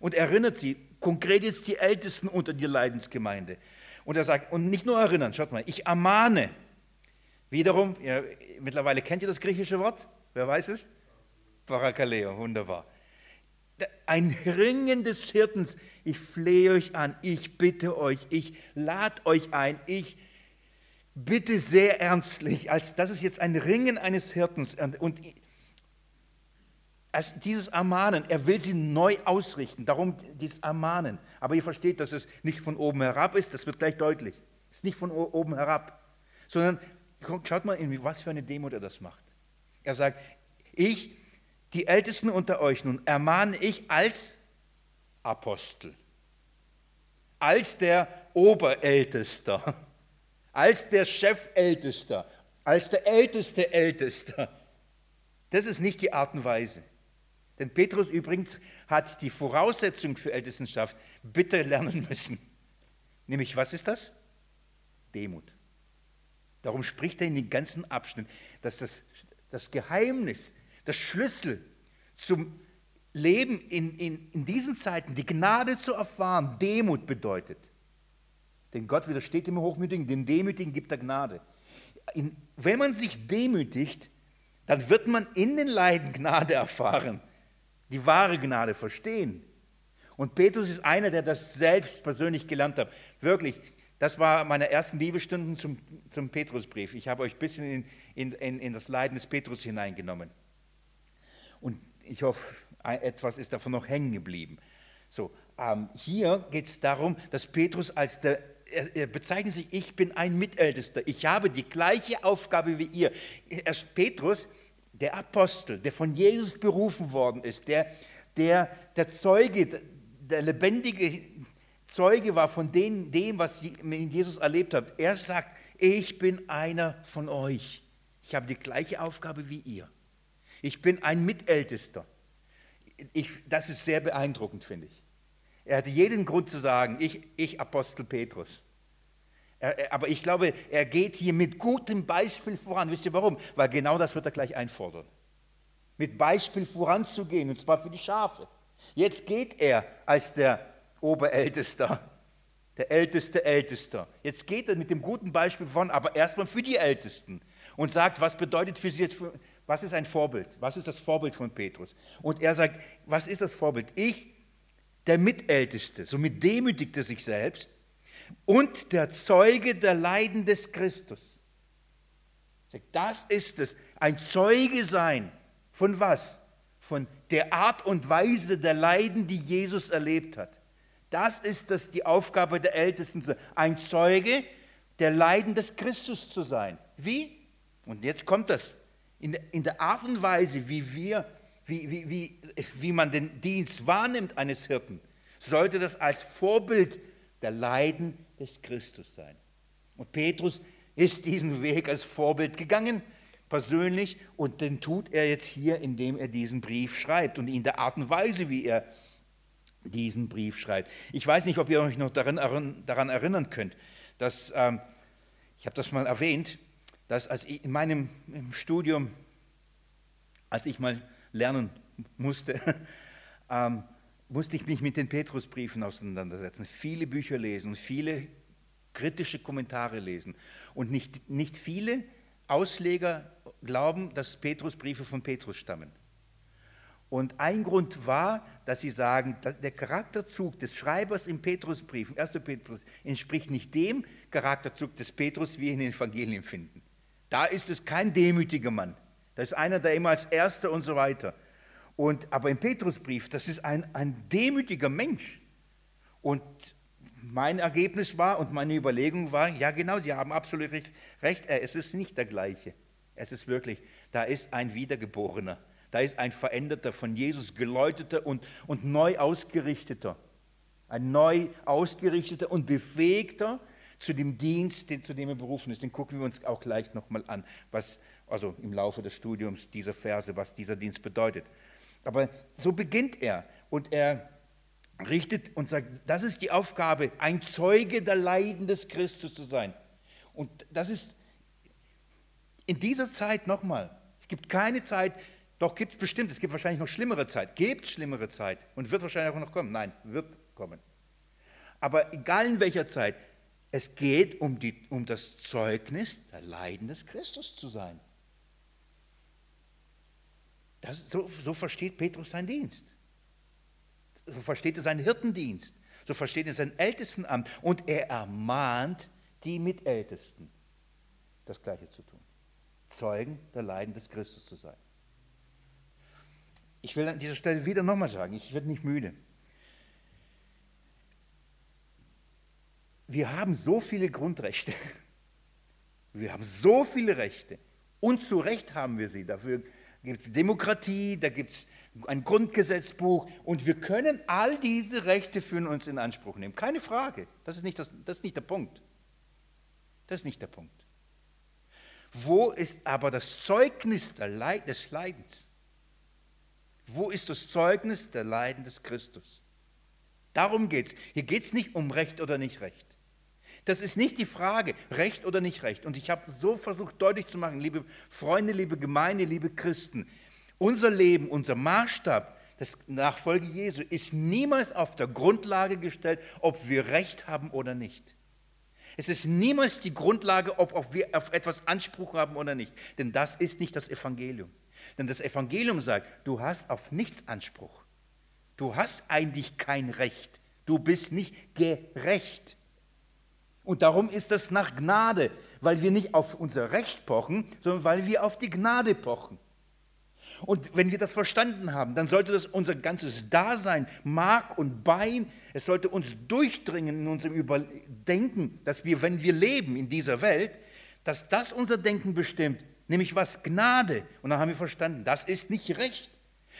und erinnert sie, konkret jetzt die Ältesten unter der Leidensgemeinde. Und er sagt, und nicht nur erinnern, schaut mal, ich ermahne. Wiederum, ja, mittlerweile kennt ihr das griechische Wort? Wer weiß es? Parakaleo, wunderbar. Ein Ringen des Hirtens, ich flehe euch an, ich bitte euch, ich lade euch ein, ich bitte sehr ernstlich, als das ist jetzt ein Ringen eines Hirtens und also dieses Ermahnen, er will sie neu ausrichten, darum dieses Ermahnen. Aber ihr versteht, dass es nicht von oben herab ist, das wird gleich deutlich. Es ist nicht von oben herab, sondern schaut mal, was für eine Demut er das macht. Er sagt, ich, die Ältesten unter euch nun, ermahne ich als Apostel, als der Oberältester, als der Chefältester, als der älteste Ältester. Das ist nicht die Art und Weise. Denn Petrus übrigens hat die Voraussetzung für Ältestenschaft bitter lernen müssen. Nämlich, was ist das? Demut. Darum spricht er in den ganzen Abschnitt, dass das, das Geheimnis, das Schlüssel zum Leben in, in, in diesen Zeiten, die Gnade zu erfahren, Demut bedeutet. Denn Gott widersteht dem Hochmütigen, den Demütigen gibt er Gnade. In, wenn man sich demütigt, dann wird man in den Leiden Gnade erfahren die wahre Gnade verstehen. Und Petrus ist einer, der das selbst persönlich gelernt hat. Wirklich, das war meine ersten Bibelstunden zum, zum Petrusbrief. Ich habe euch ein bisschen in, in, in das Leiden des Petrus hineingenommen. Und ich hoffe, etwas ist davon noch hängen geblieben. So, ähm, hier geht es darum, dass Petrus als der, er, bezeichnet sich, ich bin ein Mitältester, ich habe die gleiche Aufgabe wie ihr. Er, Petrus der Apostel, der von Jesus berufen worden ist, der, der, der Zeuge, der lebendige Zeuge war von dem, dem, was sie mit Jesus erlebt haben. Er sagt, ich bin einer von euch. Ich habe die gleiche Aufgabe wie ihr. Ich bin ein Mitältester. Ich, das ist sehr beeindruckend, finde ich. Er hatte jeden Grund zu sagen, ich, ich Apostel Petrus. Aber ich glaube, er geht hier mit gutem Beispiel voran. Wisst ihr warum? Weil genau das wird er gleich einfordern. Mit Beispiel voranzugehen, und zwar für die Schafe. Jetzt geht er als der Oberältester, der älteste Ältester. Jetzt geht er mit dem guten Beispiel voran, aber erstmal für die Ältesten und sagt, was bedeutet für sie jetzt, was ist ein Vorbild? Was ist das Vorbild von Petrus? Und er sagt, was ist das Vorbild? Ich, der Mitälteste, somit demütigt er sich selbst und der Zeuge der Leiden des Christus. Das ist es, ein Zeuge sein. Von was? Von der Art und Weise der Leiden, die Jesus erlebt hat. Das ist das die Aufgabe der Ältesten, ein Zeuge der Leiden des Christus zu sein. Wie? Und jetzt kommt das. In, in der Art und Weise, wie wir, wie, wie, wie, wie man den Dienst wahrnimmt eines Hirten, sollte das als Vorbild der Leiden des Christus sein. Und Petrus ist diesen Weg als Vorbild gegangen, persönlich, und den tut er jetzt hier, indem er diesen Brief schreibt und in der Art und Weise, wie er diesen Brief schreibt. Ich weiß nicht, ob ihr euch noch daran, erinnern könnt, dass, ähm, ich habe das mal erwähnt, dass als ich in meinem Studium, als ich mal lernen musste, ähm, musste ich mich mit den Petrusbriefen auseinandersetzen, viele Bücher lesen viele kritische Kommentare lesen. Und nicht, nicht viele Ausleger glauben, dass Petrusbriefe von Petrus stammen. Und ein Grund war, dass sie sagen, der Charakterzug des Schreibers im Petrusbrief, im 1. Petrus, entspricht nicht dem Charakterzug des Petrus, wie wir ihn in den Evangelien finden. Da ist es kein demütiger Mann. Da ist einer, der immer als Erster und so weiter. Und, aber im Petrusbrief, das ist ein, ein demütiger Mensch. Und mein Ergebnis war und meine Überlegung war, ja genau, Sie haben absolut recht, es ist nicht der gleiche. Es ist wirklich, da ist ein Wiedergeborener, da ist ein veränderter, von Jesus geläuteter und, und neu ausgerichteter. Ein neu ausgerichteter und befähigter zu dem Dienst, den, zu dem er berufen ist. Den gucken wir uns auch gleich nochmal an, was, also im Laufe des Studiums dieser Verse, was dieser Dienst bedeutet. Aber so beginnt er und er richtet und sagt, das ist die Aufgabe, ein Zeuge der Leiden des Christus zu sein. Und das ist in dieser Zeit nochmal, es gibt keine Zeit, doch gibt es bestimmt, es gibt wahrscheinlich noch schlimmere Zeit, gibt schlimmere Zeit und wird wahrscheinlich auch noch kommen. Nein, wird kommen. Aber egal in welcher Zeit, es geht um, die, um das Zeugnis der Leiden des Christus zu sein. Das, so, so versteht Petrus seinen Dienst. So versteht er seinen Hirtendienst. So versteht er sein Ältestenamt. Und er ermahnt die Mitältesten, das Gleiche zu tun. Zeugen der Leiden des Christus zu sein. Ich will an dieser Stelle wieder nochmal sagen, ich werde nicht müde. Wir haben so viele Grundrechte. Wir haben so viele Rechte. Und zu Recht haben wir sie. Dafür gibt es Demokratie, da gibt es ein Grundgesetzbuch und wir können all diese Rechte für uns in Anspruch nehmen. Keine Frage. Das ist nicht, das, das ist nicht der Punkt. Das ist nicht der Punkt. Wo ist aber das Zeugnis Leid, des Leidens? Wo ist das Zeugnis der Leiden des Christus? Darum geht es. Hier geht es nicht um Recht oder nicht Recht. Das ist nicht die Frage, Recht oder nicht Recht. Und ich habe so versucht deutlich zu machen, liebe Freunde, liebe Gemeinde, liebe Christen, unser Leben, unser Maßstab, das Nachfolge Jesu, ist niemals auf der Grundlage gestellt, ob wir Recht haben oder nicht. Es ist niemals die Grundlage, ob wir auf etwas Anspruch haben oder nicht. Denn das ist nicht das Evangelium. Denn das Evangelium sagt, du hast auf nichts Anspruch. Du hast eigentlich kein Recht. Du bist nicht gerecht. Und darum ist das nach Gnade, weil wir nicht auf unser Recht pochen, sondern weil wir auf die Gnade pochen. Und wenn wir das verstanden haben, dann sollte das unser ganzes Dasein, Mark und Bein, es sollte uns durchdringen in unserem Überdenken, dass wir, wenn wir leben in dieser Welt, dass das unser Denken bestimmt, nämlich was? Gnade. Und dann haben wir verstanden, das ist nicht Recht.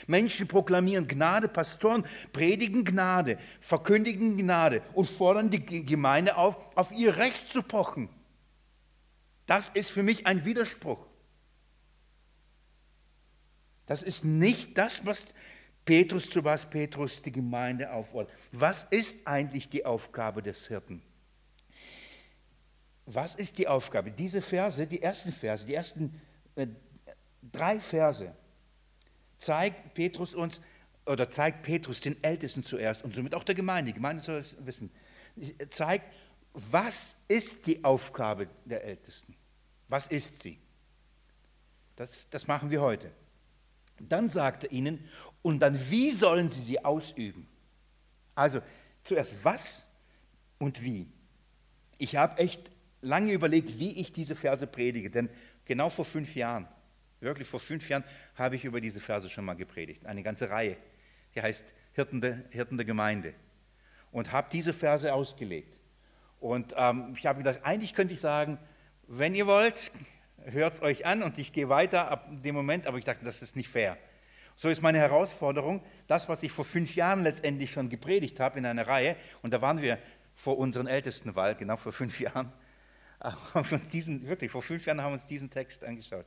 Menschen proklamieren Gnade, Pastoren predigen Gnade, verkündigen Gnade und fordern die Gemeinde auf, auf ihr Recht zu pochen. Das ist für mich ein Widerspruch. Das ist nicht das, was Petrus zu was Petrus die Gemeinde auffordert. Was ist eigentlich die Aufgabe des Hirten? Was ist die Aufgabe? Diese Verse, die ersten Verse, die ersten äh, drei Verse, zeigt Petrus uns, oder zeigt Petrus den Ältesten zuerst und somit auch der Gemeinde, die Gemeinde soll es wissen, zeigt, was ist die Aufgabe der Ältesten? Was ist sie? Das, das machen wir heute. Dann sagt er ihnen, und dann wie sollen sie sie ausüben? Also zuerst was und wie. Ich habe echt lange überlegt, wie ich diese Verse predige, denn genau vor fünf Jahren Wirklich vor fünf Jahren habe ich über diese Verse schon mal gepredigt, eine ganze Reihe. Die heißt Hirten der, Hirten der Gemeinde. Und habe diese Verse ausgelegt. Und ähm, ich habe gedacht, eigentlich könnte ich sagen, wenn ihr wollt, hört euch an und ich gehe weiter ab dem Moment, aber ich dachte, das ist nicht fair. So ist meine Herausforderung, das, was ich vor fünf Jahren letztendlich schon gepredigt habe in einer Reihe, und da waren wir vor unseren Ältestenwahl, genau vor fünf Jahren, haben wir uns diesen, wirklich vor fünf Jahren haben wir uns diesen Text angeschaut.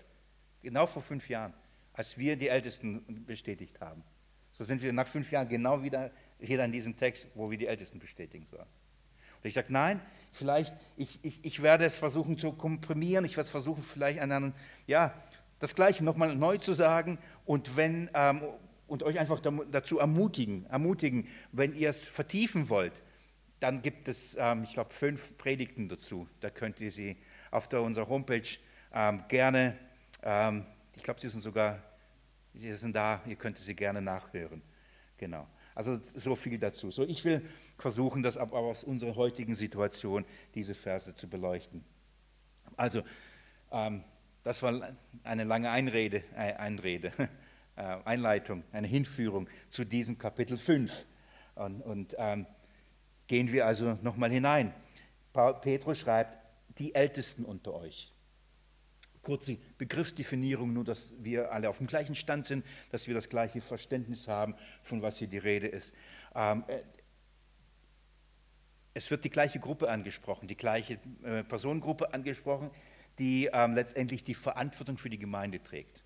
Genau vor fünf Jahren, als wir die Ältesten bestätigt haben. So sind wir nach fünf Jahren genau wieder hier an diesem Text, wo wir die Ältesten bestätigen sollen. Und ich sage, nein, vielleicht, ich, ich, ich werde es versuchen zu komprimieren, ich werde es versuchen, vielleicht einen, ja, das Gleiche nochmal neu zu sagen. Und wenn, ähm, und euch einfach dazu ermutigen, ermutigen, wenn ihr es vertiefen wollt, dann gibt es, ähm, ich glaube, fünf Predigten dazu. Da könnt ihr sie auf der, unserer Homepage ähm, gerne, ähm, ich glaube, sie sind sogar, sie sind da, ihr könnt sie gerne nachhören. Genau. Also so viel dazu. So, ich will versuchen, das aber aus unserer heutigen Situation, diese Verse zu beleuchten. Also, ähm, das war eine lange Einrede, äh, Einrede, äh, Einleitung, eine Hinführung zu diesem Kapitel 5. Und, und ähm, gehen wir also nochmal hinein. Petrus schreibt, die Ältesten unter euch. Kurze Begriffsdefinierung, nur dass wir alle auf dem gleichen Stand sind, dass wir das gleiche Verständnis haben, von was hier die Rede ist. Ähm, äh, es wird die gleiche Gruppe angesprochen, die gleiche äh, Personengruppe angesprochen, die ähm, letztendlich die Verantwortung für die Gemeinde trägt.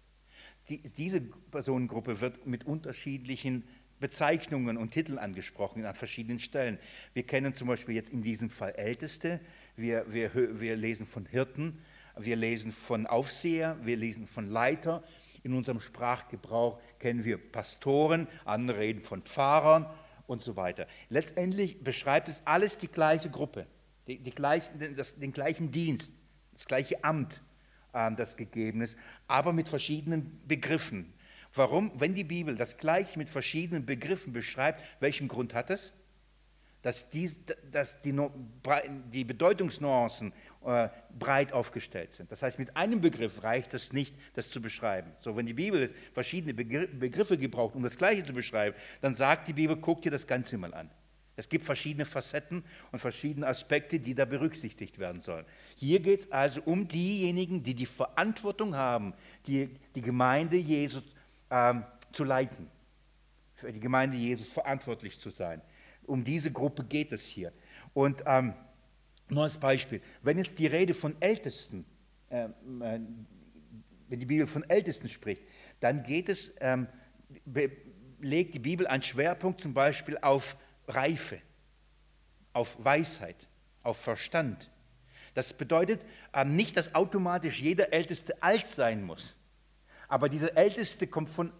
Die, diese Personengruppe wird mit unterschiedlichen Bezeichnungen und Titeln angesprochen an verschiedenen Stellen. Wir kennen zum Beispiel jetzt in diesem Fall Älteste, wir, wir, wir lesen von Hirten, wir lesen von Aufseher, wir lesen von Leiter. In unserem Sprachgebrauch kennen wir Pastoren, andere reden von Pfarrern und so weiter. Letztendlich beschreibt es alles die gleiche Gruppe, die, die gleichen, das, den gleichen Dienst, das gleiche Amt, äh, das gegeben ist, aber mit verschiedenen Begriffen. Warum? Wenn die Bibel das gleiche mit verschiedenen Begriffen beschreibt, welchen Grund hat es? Dass, dies, dass die, die Bedeutungsnuancen äh, breit aufgestellt sind. Das heißt, mit einem Begriff reicht es nicht, das zu beschreiben. So, wenn die Bibel verschiedene Begriffe gebraucht, um das Gleiche zu beschreiben, dann sagt die Bibel, guck dir das Ganze mal an. Es gibt verschiedene Facetten und verschiedene Aspekte, die da berücksichtigt werden sollen. Hier geht es also um diejenigen, die die Verantwortung haben, die, die Gemeinde Jesu ähm, zu leiten, für die Gemeinde Jesu verantwortlich zu sein. Um diese Gruppe geht es hier. Und ähm, neues Beispiel, wenn es die Rede von Ältesten, äh, äh, wenn die Bibel von Ältesten spricht, dann geht es, ähm, legt die Bibel einen Schwerpunkt zum Beispiel auf Reife, auf Weisheit, auf Verstand. Das bedeutet ähm, nicht, dass automatisch jeder Älteste alt sein muss. Aber dieser Älteste kommt von,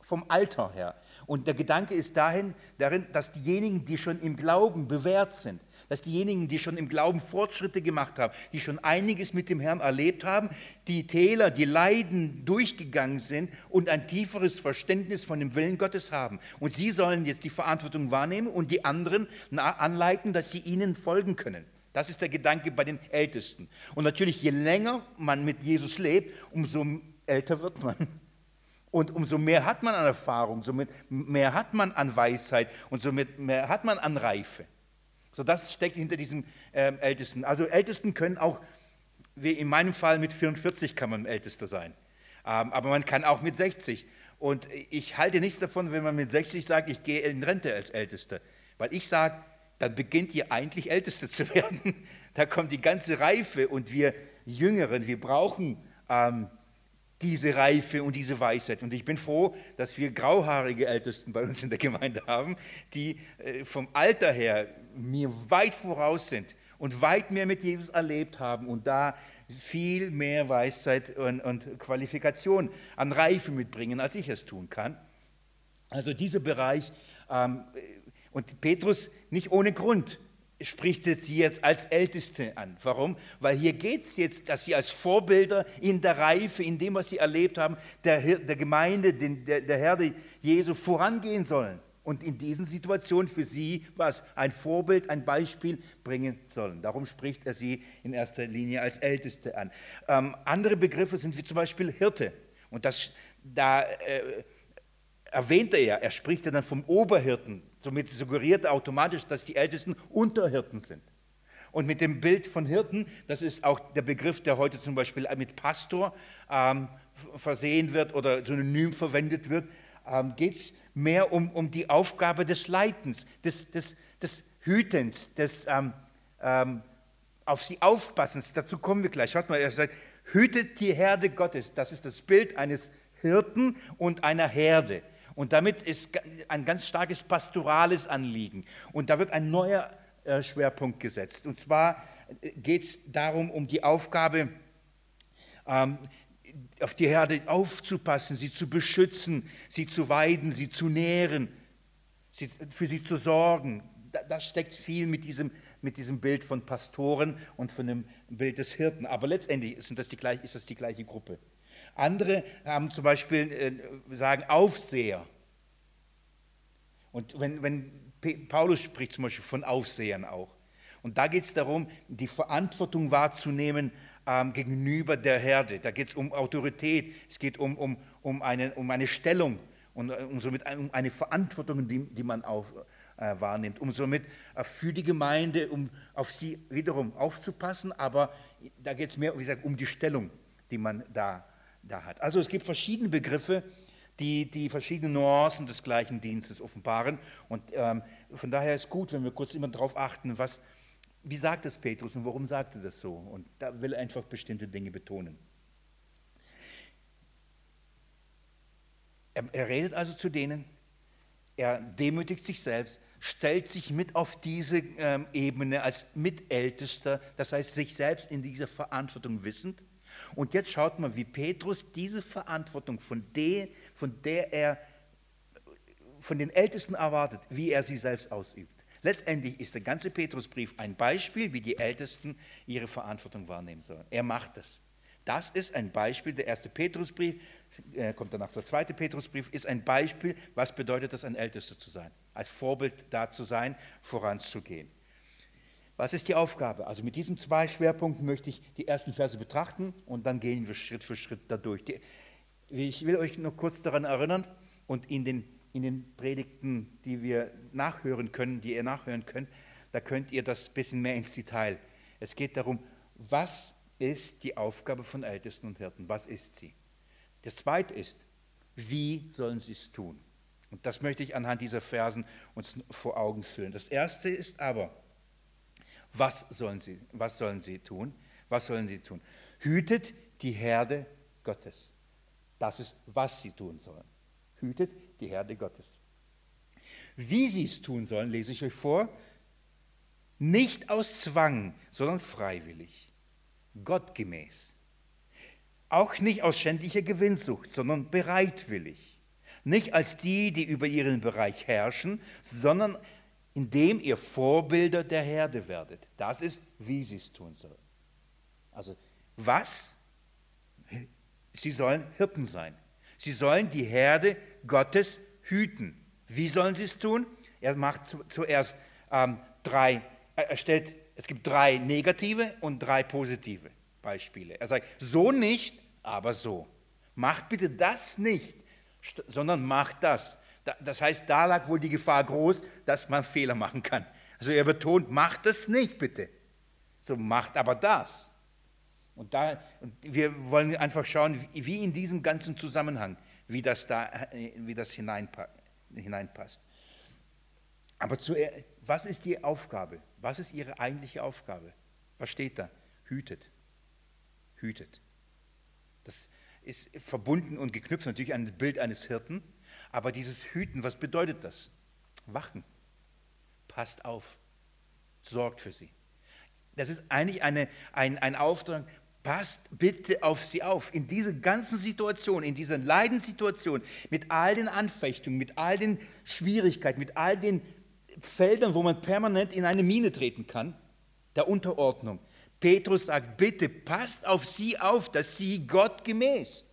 vom Alter her. Und der Gedanke ist dahin, darin, dass diejenigen, die schon im Glauben bewährt sind, dass diejenigen, die schon im Glauben Fortschritte gemacht haben, die schon einiges mit dem Herrn erlebt haben, die Täler, die Leiden durchgegangen sind und ein tieferes Verständnis von dem Willen Gottes haben. Und sie sollen jetzt die Verantwortung wahrnehmen und die anderen anleiten, dass sie ihnen folgen können. Das ist der Gedanke bei den Ältesten. Und natürlich, je länger man mit Jesus lebt, umso älter wird man. Und umso mehr hat man an Erfahrung, somit mehr hat man an Weisheit und somit mehr hat man an Reife. So das steckt hinter diesem äh, Ältesten. Also Ältesten können auch, wie in meinem Fall mit 44 kann man Ältester sein. Ähm, aber man kann auch mit 60. Und ich halte nichts davon, wenn man mit 60 sagt, ich gehe in Rente als Ältester. Weil ich sage, dann beginnt ihr eigentlich Älteste zu werden. Da kommt die ganze Reife und wir Jüngeren, wir brauchen ähm, diese Reife und diese Weisheit. Und ich bin froh, dass wir grauhaarige Ältesten bei uns in der Gemeinde haben, die äh, vom Alter her mir weit voraus sind und weit mehr mit Jesus erlebt haben und da viel mehr Weisheit und, und Qualifikation an Reife mitbringen, als ich es tun kann. Also dieser Bereich, ähm, und Petrus nicht ohne Grund spricht sie jetzt als Älteste an. Warum? Weil hier geht es jetzt, dass sie als Vorbilder in der Reife, in dem, was sie erlebt haben, der, der Gemeinde, den, der, der Herde Jesu vorangehen sollen. Und in diesen Situationen für sie was ein Vorbild, ein Beispiel bringen sollen. Darum spricht er sie in erster Linie als Älteste an. Ähm, andere Begriffe sind wie zum Beispiel Hirte. Und das, da äh, erwähnt er, er spricht ja dann vom Oberhirten, Somit suggeriert er automatisch, dass die Ältesten Unterhirten sind. Und mit dem Bild von Hirten, das ist auch der Begriff, der heute zum Beispiel mit Pastor ähm, versehen wird oder synonym verwendet wird, ähm, geht es mehr um, um die Aufgabe des Leitens, des, des, des Hütens, des ähm, ähm auf sie Aufpassens. Dazu kommen wir gleich. Schaut mal, er sagt, hütet die Herde Gottes. Das ist das Bild eines Hirten und einer Herde. Und damit ist ein ganz starkes pastorales Anliegen. Und da wird ein neuer äh, Schwerpunkt gesetzt. Und zwar äh, geht es darum, um die Aufgabe, ähm, auf die Herde aufzupassen, sie zu beschützen, sie zu weiden, sie zu nähren, sie, für sie zu sorgen. Da, da steckt viel mit diesem, mit diesem Bild von Pastoren und von dem Bild des Hirten. Aber letztendlich sind das die, ist das die gleiche Gruppe. Andere haben zum Beispiel, äh, sagen Aufseher. Und wenn, wenn Paulus spricht zum Beispiel von Aufsehern auch. Und da geht es darum, die Verantwortung wahrzunehmen ähm, gegenüber der Herde. Da geht es um Autorität, es geht um, um, um, eine, um eine Stellung und äh, um somit um eine Verantwortung, die, die man auf, äh, wahrnimmt, um somit äh, für die Gemeinde, um auf sie wiederum aufzupassen, aber da geht es mehr, wie gesagt, um die Stellung, die man da, da hat. Also es gibt verschiedene Begriffe, die die verschiedenen Nuancen des gleichen Dienstes offenbaren und ähm, von daher ist gut, wenn wir kurz immer darauf achten, was, wie sagt es Petrus und warum sagt er das so? Und da will er einfach bestimmte Dinge betonen. Er, er redet also zu denen, er demütigt sich selbst, stellt sich mit auf diese ähm, Ebene als Mitältester, das heißt sich selbst in dieser Verantwortung wissend. Und jetzt schaut mal, wie Petrus diese Verantwortung, von der, von der er von den Ältesten erwartet, wie er sie selbst ausübt. Letztendlich ist der ganze Petrusbrief ein Beispiel, wie die Ältesten ihre Verantwortung wahrnehmen sollen. Er macht es. Das ist ein Beispiel, der erste Petrusbrief, äh, kommt danach der zweite Petrusbrief, ist ein Beispiel, was bedeutet es, ein Ältester zu sein, als Vorbild da zu sein, voranzugehen. Was ist die Aufgabe? Also mit diesen zwei Schwerpunkten möchte ich die ersten Verse betrachten und dann gehen wir Schritt für Schritt dadurch. Ich will euch nur kurz daran erinnern und in den in den Predigten, die wir nachhören können, die ihr nachhören könnt, da könnt ihr das ein bisschen mehr ins Detail. Es geht darum, was ist die Aufgabe von Ältesten und Hirten? Was ist sie? Das zweite ist, wie sollen sie es tun? Und das möchte ich anhand dieser Versen uns vor Augen führen. Das erste ist aber, was sollen sie, was sollen sie tun? Was sollen sie tun? Hütet die Herde Gottes. Das ist, was sie tun sollen hütet die Herde Gottes. Wie sie es tun sollen, lese ich euch vor. Nicht aus Zwang, sondern freiwillig, gottgemäß. Auch nicht aus schändlicher Gewinnsucht, sondern bereitwillig. Nicht als die, die über ihren Bereich herrschen, sondern indem ihr Vorbilder der Herde werdet. Das ist, wie sie es tun sollen. Also was? Sie sollen Hirten sein. Sie sollen die Herde Gottes hüten. Wie sollen sie es tun? Er macht zuerst ähm, drei, er stellt, es gibt drei negative und drei positive Beispiele. Er sagt, so nicht, aber so. Macht bitte das nicht, sondern macht das. Das heißt, da lag wohl die Gefahr groß, dass man Fehler machen kann. Also er betont, macht das nicht bitte. So macht aber das. Und da, wir wollen einfach schauen, wie in diesem ganzen Zusammenhang, wie das da, wie das hineinpasst. Aber zu, was ist die Aufgabe? Was ist Ihre eigentliche Aufgabe? Was steht da? Hütet. Hütet. Das ist verbunden und geknüpft natürlich an das Bild eines Hirten. Aber dieses Hüten, was bedeutet das? Wachen. Passt auf. Sorgt für sie. Das ist eigentlich eine, ein, ein Auftrag, Passt bitte auf sie auf. In dieser ganzen Situation, in dieser Leidenssituation, mit all den Anfechtungen, mit all den Schwierigkeiten, mit all den Feldern, wo man permanent in eine Mine treten kann, der Unterordnung. Petrus sagt, bitte passt auf sie auf, dass sie Gott gemäß,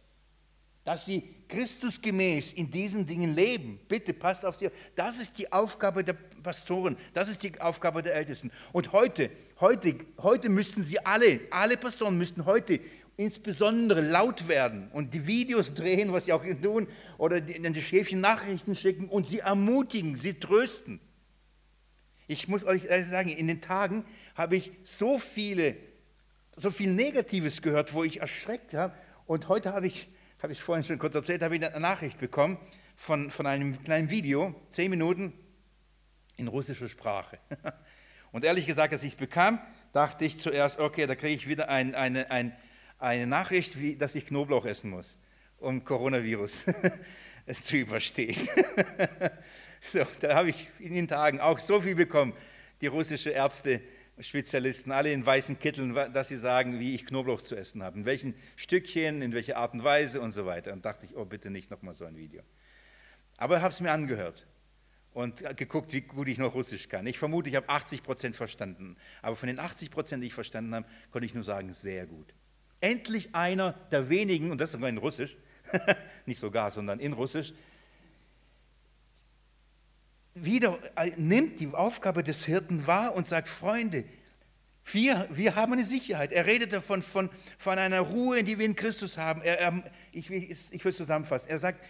dass sie Christus gemäß in diesen Dingen leben. Bitte passt auf sie. Das ist die Aufgabe der Pastoren, das ist die Aufgabe der Ältesten. Und heute, heute, heute müssten sie alle, alle Pastoren müssten heute insbesondere laut werden und die Videos drehen, was sie auch tun, oder die, die Schäfchen Nachrichten schicken und sie ermutigen, sie trösten. Ich muss euch ehrlich sagen, in den Tagen habe ich so viele, so viel Negatives gehört, wo ich erschreckt habe. Und heute habe ich, habe ich vorhin schon kurz erzählt, habe ich eine Nachricht bekommen von, von einem kleinen Video, zehn Minuten, in russischer Sprache. Und ehrlich gesagt, als ich es bekam, dachte ich zuerst, okay, da kriege ich wieder ein, eine, ein, eine Nachricht, wie, dass ich Knoblauch essen muss, um Coronavirus es zu überstehen. so, da habe ich in den Tagen auch so viel bekommen. Die russischen Ärzte Spezialisten, alle in weißen Kitteln, dass sie sagen, wie ich Knoblauch zu essen habe, in welchen Stückchen, in welcher Art und Weise und so weiter. Und dachte ich, oh bitte nicht nochmal so ein Video. Aber ich habe es mir angehört und geguckt, wie gut ich noch Russisch kann. Ich vermute, ich habe 80 Prozent verstanden. Aber von den 80 Prozent, die ich verstanden habe, konnte ich nur sagen, sehr gut. Endlich einer der wenigen, und das sogar in Russisch, nicht sogar, sondern in Russisch, wieder äh, nimmt die Aufgabe des Hirten wahr und sagt, Freunde, wir, wir haben eine Sicherheit. Er redet davon, von, von einer Ruhe, die wir in Christus haben. Er, er, ich, ich will es zusammenfassen. Er sagt,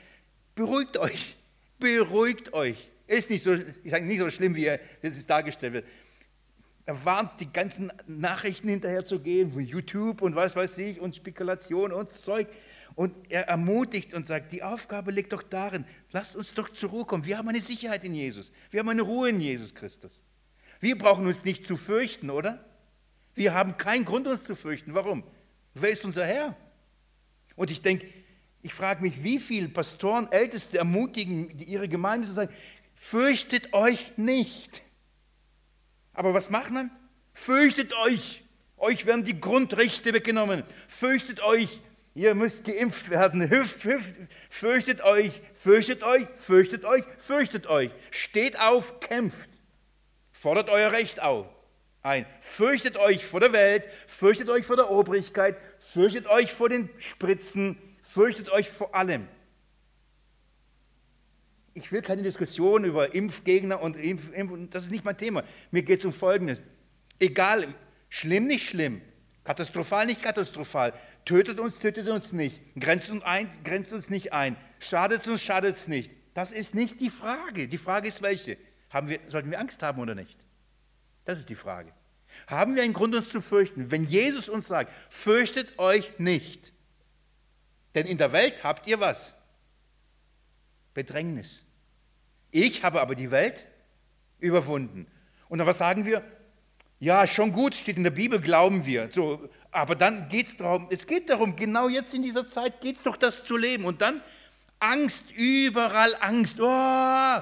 beruhigt euch, beruhigt euch. Ist nicht so, ich sage nicht so schlimm, wie er dargestellt wird. Er warnt, die ganzen Nachrichten hinterher zu gehen, von YouTube und was weiß ich und Spekulation und Zeug. Und er ermutigt und sagt, die Aufgabe liegt doch darin, lasst uns doch zur Ruhe kommen. Wir haben eine Sicherheit in Jesus. Wir haben eine Ruhe in Jesus Christus. Wir brauchen uns nicht zu fürchten, oder? Wir haben keinen Grund, uns zu fürchten. Warum? Wer ist unser Herr? Und ich denke, ich frage mich, wie viele Pastoren, Älteste ermutigen ihre Gemeinde zu sagen, fürchtet euch nicht. Aber was macht man? Fürchtet euch. Euch werden die Grundrechte weggenommen. Fürchtet euch. Ihr müsst geimpft werden. Hüft, hüft, fürchtet euch, fürchtet euch, fürchtet euch, fürchtet euch. Steht auf, kämpft. Fordert euer Recht auf. Ein. Fürchtet euch vor der Welt, fürchtet euch vor der Obrigkeit, fürchtet euch vor den Spritzen, fürchtet euch vor allem. Ich will keine Diskussion über Impfgegner und Impf, Impf das ist nicht mein Thema. Mir geht es um Folgendes. Egal, schlimm, nicht schlimm, katastrophal, nicht katastrophal, tötet uns, tötet uns nicht, grenzt uns, ein, grenzt uns nicht ein, schadet uns, schadet es nicht. Das ist nicht die Frage. Die Frage ist welche? Haben wir, sollten wir Angst haben oder nicht? Das ist die Frage. Haben wir einen Grund, uns zu fürchten? Wenn Jesus uns sagt, fürchtet euch nicht, denn in der Welt habt ihr was? Bedrängnis. Ich habe aber die Welt überwunden. Und dann was sagen wir? Ja, schon gut, steht in der Bibel, glauben wir. So, aber dann geht es darum, es geht darum, genau jetzt in dieser Zeit geht es doch, das zu leben. Und dann Angst, überall Angst. Oh,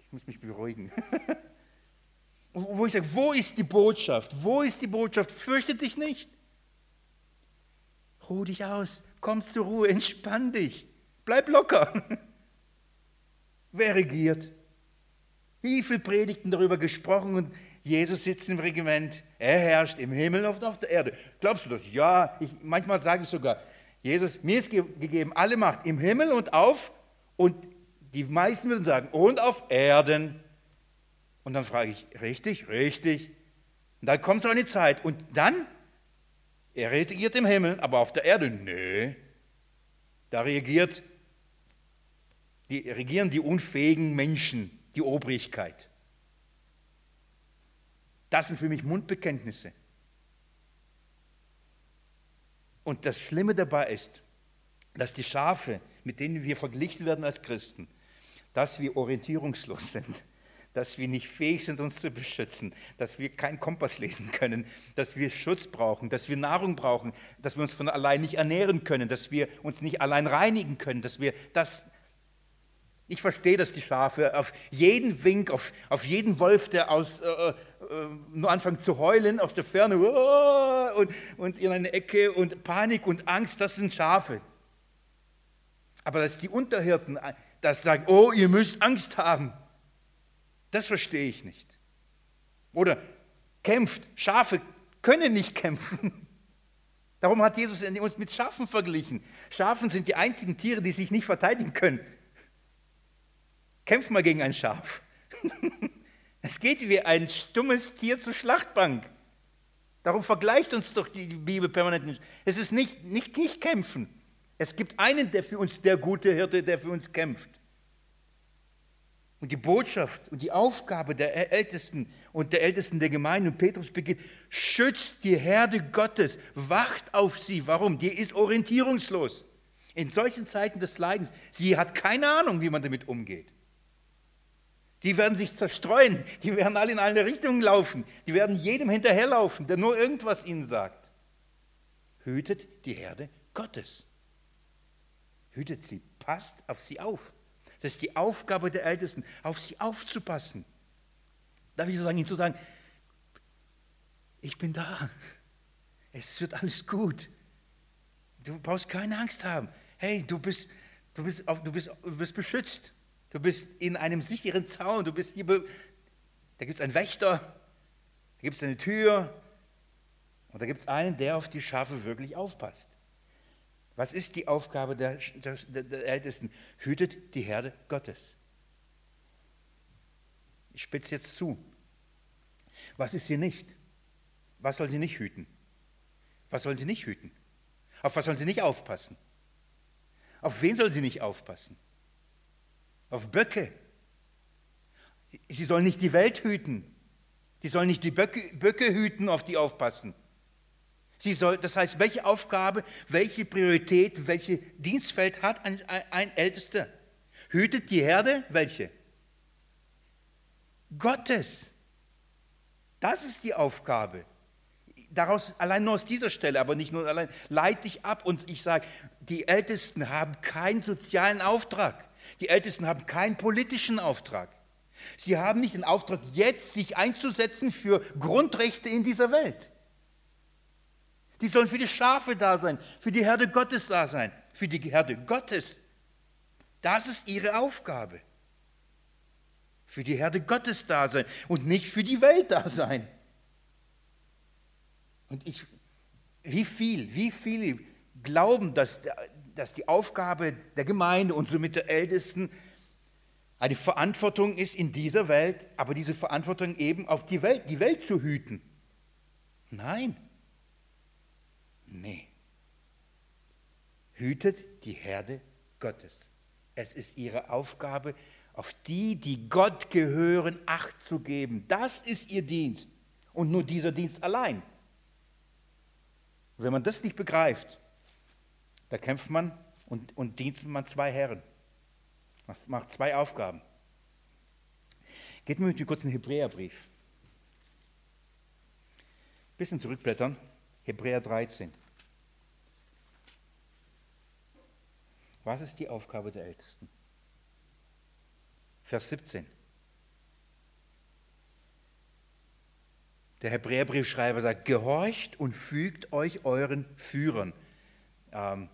ich muss mich beruhigen. wo ich sage, wo ist die Botschaft? Wo ist die Botschaft? Fürchte dich nicht. Ruh dich aus, komm zur Ruhe, entspann dich, bleib locker. Wer regiert? Wie viele Predigten darüber gesprochen und Jesus sitzt im Regiment, er herrscht im Himmel und auf der Erde. Glaubst du das? Ja, ich, manchmal sage ich sogar, Jesus, mir ist gegeben alle Macht im Himmel und auf, und die meisten würden sagen, und auf Erden. Und dann frage ich, richtig, richtig. Und dann kommt so eine Zeit und dann, er regiert im Himmel, aber auf der Erde, nö. Da regiert, die, regieren die unfähigen Menschen, die Obrigkeit. Das sind für mich Mundbekenntnisse. Und das Schlimme dabei ist, dass die Schafe, mit denen wir verglichen werden als Christen, dass wir orientierungslos sind dass wir nicht fähig sind, uns zu beschützen, dass wir keinen Kompass lesen können, dass wir Schutz brauchen, dass wir Nahrung brauchen, dass wir uns von allein nicht ernähren können, dass wir uns nicht allein reinigen können, dass wir das. Ich verstehe, dass die Schafe auf jeden Wink, auf, auf jeden Wolf, der aus, äh, äh, nur anfängt zu heulen, auf der Ferne uh, und, und in eine Ecke und Panik und Angst, das sind Schafe. Aber dass die Unterhirten äh, das sagen, oh, ihr müsst Angst haben. Das verstehe ich nicht. Oder kämpft. Schafe können nicht kämpfen. Darum hat Jesus uns mit Schafen verglichen. Schafen sind die einzigen Tiere, die sich nicht verteidigen können. Kämpf mal gegen ein Schaf. Es geht wie ein stummes Tier zur Schlachtbank. Darum vergleicht uns doch die Bibel permanent. Es ist nicht, nicht, nicht kämpfen. Es gibt einen, der für uns der gute Hirte, der für uns kämpft. Und die Botschaft und die Aufgabe der Ältesten und der Ältesten der Gemeinde, und Petrus beginnt, schützt die Herde Gottes, wacht auf sie. Warum? Die ist orientierungslos. In solchen Zeiten des Leidens, sie hat keine Ahnung, wie man damit umgeht. Die werden sich zerstreuen, die werden alle in alle Richtungen laufen, die werden jedem hinterherlaufen, der nur irgendwas ihnen sagt. Hütet die Herde Gottes. Hütet sie, passt auf sie auf. Das ist die Aufgabe der Ältesten, auf sie aufzupassen. Darf ich so sagen, Ihnen zu sagen, ich bin da. Es wird alles gut. Du brauchst keine Angst haben. Hey, du bist, du bist, du bist, du bist beschützt. Du bist in einem sicheren Zaun. Du bist hier, da gibt es einen Wächter, da gibt es eine Tür und da gibt es einen, der auf die Schafe wirklich aufpasst. Was ist die Aufgabe der, der, der Ältesten? Hütet die Herde Gottes. Ich spitze jetzt zu. Was ist sie nicht? Was soll sie nicht hüten? Was sollen sie nicht hüten? Auf was sollen sie nicht aufpassen? Auf wen soll sie nicht aufpassen? Auf Böcke. Sie sollen nicht die Welt hüten. Die sollen nicht die Böcke, Böcke hüten, auf die aufpassen. Sie soll, das heißt, welche Aufgabe, welche Priorität, welche Dienstfeld hat ein, ein Ältester? Hütet die Herde? Welche? Gottes. Das ist die Aufgabe. Daraus, allein nur aus dieser Stelle, aber nicht nur allein, leite ich ab und ich sage, die Ältesten haben keinen sozialen Auftrag. Die Ältesten haben keinen politischen Auftrag. Sie haben nicht den Auftrag, jetzt sich einzusetzen für Grundrechte in dieser Welt. Die sollen für die Schafe da sein, für die Herde Gottes da sein, für die Herde Gottes. Das ist ihre Aufgabe. Für die Herde Gottes da sein und nicht für die Welt da sein. Und ich, wie viel, wie viele glauben, dass, dass die Aufgabe der Gemeinde und somit der Ältesten eine Verantwortung ist in dieser Welt, aber diese Verantwortung eben auf die Welt, die Welt zu hüten. Nein. Nee. Hütet die Herde Gottes. Es ist ihre Aufgabe, auf die, die Gott gehören, Acht zu geben. Das ist ihr Dienst. Und nur dieser Dienst allein. wenn man das nicht begreift, da kämpft man und, und dient man zwei Herren. Macht, macht zwei Aufgaben. Geht mir mit mir kurz in den Hebräerbrief. Bisschen zurückblättern. Hebräer 13. Was ist die Aufgabe der Ältesten? Vers 17. Der Hebräerbriefschreiber sagt, gehorcht und fügt euch euren Führern. Ähm,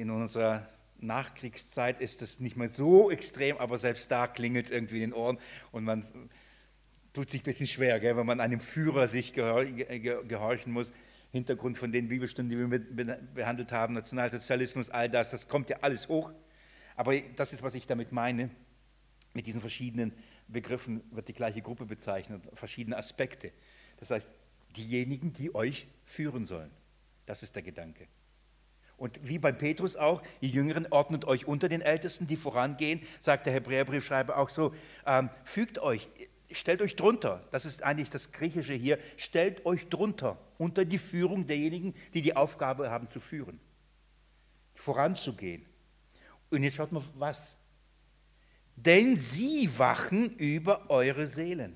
in unserer Nachkriegszeit ist das nicht mehr so extrem, aber selbst da klingelt es irgendwie in den Ohren und man tut sich ein bisschen schwer, gell, wenn man einem Führer sich gehorchen muss. Hintergrund von den Bibelstunden, die wir behandelt haben, Nationalsozialismus, all das, das kommt ja alles hoch. Aber das ist, was ich damit meine. Mit diesen verschiedenen Begriffen wird die gleiche Gruppe bezeichnet, verschiedene Aspekte. Das heißt, diejenigen, die euch führen sollen. Das ist der Gedanke. Und wie beim Petrus auch, die Jüngeren ordnet euch unter den Ältesten, die vorangehen, sagt der Hebräerbriefschreiber auch so, ähm, fügt euch, stellt euch drunter, das ist eigentlich das Griechische hier, stellt euch drunter, unter die Führung derjenigen, die die Aufgabe haben zu führen, voranzugehen. Und jetzt schaut mal, was? Denn sie wachen über eure Seelen.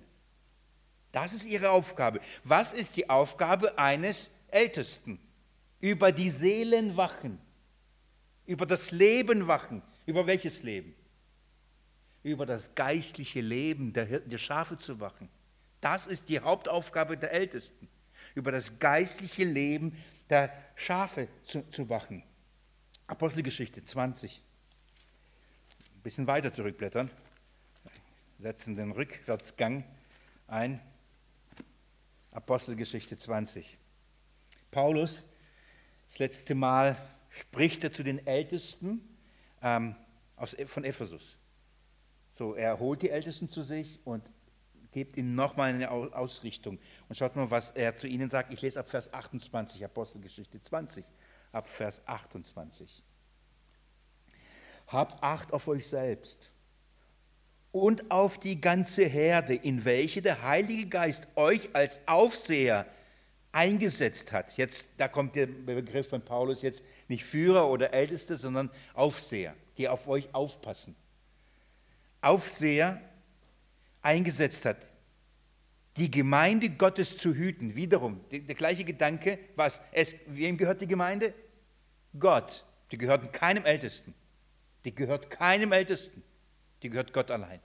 Das ist ihre Aufgabe. Was ist die Aufgabe eines Ältesten? Über die Seelen wachen, über das Leben wachen. Über welches Leben? Über das geistliche Leben der, der Schafe zu wachen. Das ist die Hauptaufgabe der Ältesten, über das geistliche Leben der Schafe zu, zu wachen. Apostelgeschichte 20. Ein bisschen weiter zurückblättern. Setzen den Rückwärtsgang ein. Apostelgeschichte 20. Paulus das letzte Mal spricht er zu den Ältesten ähm, aus, von Ephesus. So, er holt die Ältesten zu sich und gibt ihnen nochmal eine Ausrichtung. Und schaut mal, was er zu ihnen sagt. Ich lese ab Vers 28, Apostelgeschichte 20, ab Vers 28. Habt Acht auf euch selbst und auf die ganze Herde, in welche der Heilige Geist euch als Aufseher eingesetzt hat. Jetzt, da kommt der Begriff von Paulus jetzt nicht Führer oder Älteste, sondern Aufseher, die auf euch aufpassen. Aufseher eingesetzt hat, die Gemeinde Gottes zu hüten. Wiederum, der, der gleiche Gedanke, was, es, wem gehört die Gemeinde? Gott. Die gehört keinem Ältesten. Die gehört keinem Ältesten. Die gehört Gott allein.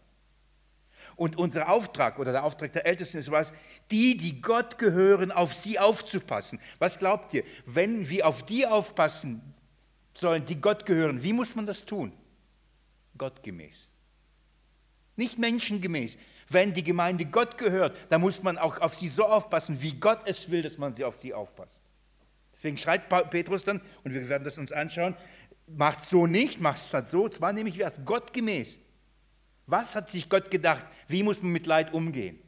Und unser Auftrag oder der Auftrag der Ältesten ist was, die, die Gott gehören, auf sie aufzupassen. Was glaubt ihr, wenn wir auf die aufpassen sollen, die Gott gehören, wie muss man das tun? Gottgemäß. Nicht menschengemäß. Wenn die Gemeinde Gott gehört, dann muss man auch auf sie so aufpassen, wie Gott es will, dass man sie auf sie aufpasst. Deswegen schreit Petrus dann, und wir werden das uns anschauen, macht so nicht, macht es halt so, zwar nämlich wie gottgemäß. Was hat sich Gott gedacht? Wie muss man mit Leid umgehen?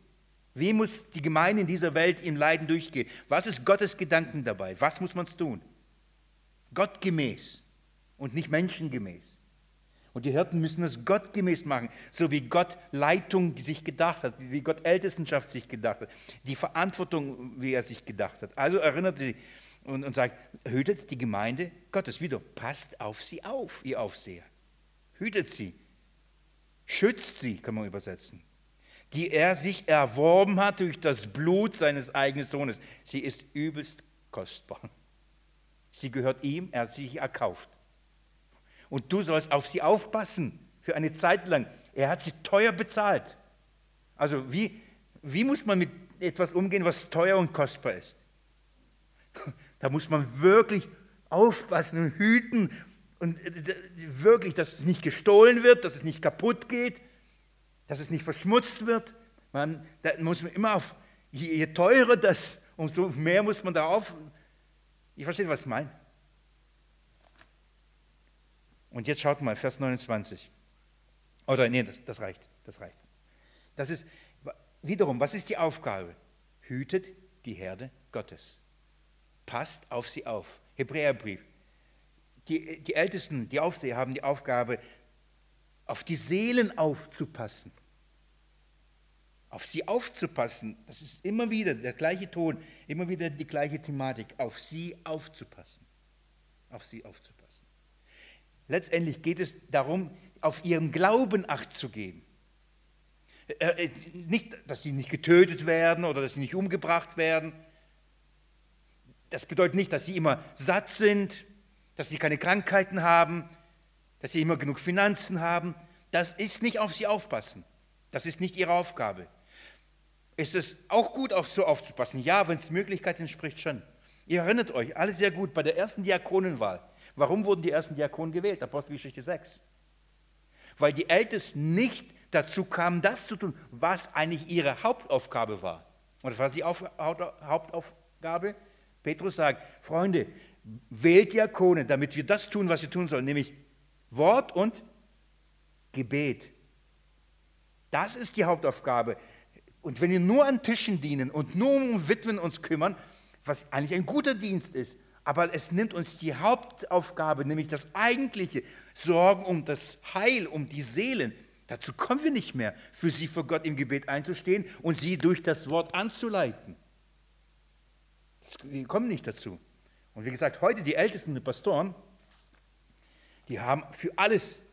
Wie muss die Gemeinde in dieser Welt im Leiden durchgehen? Was ist Gottes Gedanken dabei? Was muss man tun? Gottgemäß und nicht menschengemäß. Und die Hirten müssen es gottgemäß machen, so wie Gott Leitung sich gedacht hat, wie Gott Ältestenschaft sich gedacht hat, die Verantwortung, wie er sich gedacht hat. Also erinnert sie und, und sagt, hütet die Gemeinde Gottes wieder, passt auf sie auf, ihr Aufseher. Hütet sie, schützt sie, kann man übersetzen, die er sich erworben hat durch das Blut seines eigenen Sohnes. Sie ist übelst kostbar. Sie gehört ihm, er hat sie sich erkauft und du sollst auf sie aufpassen für eine Zeit lang. Er hat sie teuer bezahlt. Also wie, wie muss man mit etwas umgehen, was teuer und kostbar ist? Da muss man wirklich aufpassen und hüten und äh, wirklich, dass es nicht gestohlen wird, dass es nicht kaputt geht, dass es nicht verschmutzt wird. Man, da muss man immer auf, je, je teurer das, umso mehr muss man darauf. Ich verstehe, was ich meine. Und jetzt schaut mal, Vers 29. Oder nee, das, das reicht, das reicht. Das ist wiederum, was ist die Aufgabe? Hütet die Herde Gottes. Passt auf sie auf. Hebräerbrief. Die, die Ältesten, die Aufseher haben die Aufgabe, auf die Seelen aufzupassen. Auf sie aufzupassen. Das ist immer wieder der gleiche Ton, immer wieder die gleiche Thematik. Auf sie aufzupassen. Auf sie aufzupassen. Letztendlich geht es darum, auf ihren Glauben Acht zu geben. Äh, äh, nicht, dass sie nicht getötet werden oder dass sie nicht umgebracht werden. Das bedeutet nicht, dass sie immer satt sind, dass sie keine Krankheiten haben, dass sie immer genug Finanzen haben. Das ist nicht auf sie aufpassen. Das ist nicht ihre Aufgabe. Ist es auch gut, auf so aufzupassen? Ja, wenn es Möglichkeiten entspricht, schon. Ihr erinnert euch, alle sehr gut, bei der ersten Diakonenwahl Warum wurden die ersten Diakonen gewählt? Apostelgeschichte 6. Weil die Ältesten nicht dazu kamen, das zu tun, was eigentlich ihre Hauptaufgabe war. Und das war die Hauptaufgabe? Petrus sagt, Freunde, wählt Diakone, damit wir das tun, was wir tun sollen, nämlich Wort und Gebet. Das ist die Hauptaufgabe. Und wenn wir nur an Tischen dienen und nur um Witwen uns kümmern, was eigentlich ein guter Dienst ist, aber es nimmt uns die Hauptaufgabe, nämlich das eigentliche, Sorgen um das Heil, um die Seelen. Dazu kommen wir nicht mehr, für sie vor Gott im Gebet einzustehen und sie durch das Wort anzuleiten. Wir kommen nicht dazu. Und wie gesagt, heute die ältesten Pastoren, die haben für alles,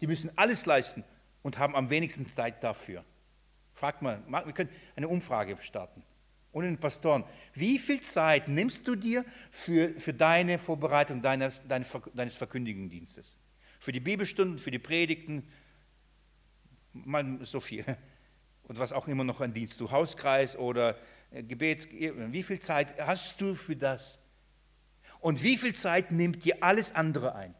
die müssen alles leisten und haben am wenigsten Zeit dafür. Fragt mal, wir können eine Umfrage starten und den Pastoren. Wie viel Zeit nimmst du dir für, für deine Vorbereitung deines, deines Verkündigungsdienstes? Für die Bibelstunden, für die Predigten, man, so viel. Und was auch immer noch ein Dienst, du Hauskreis oder äh, Gebets, wie viel Zeit hast du für das? Und wie viel Zeit nimmt dir alles andere ein?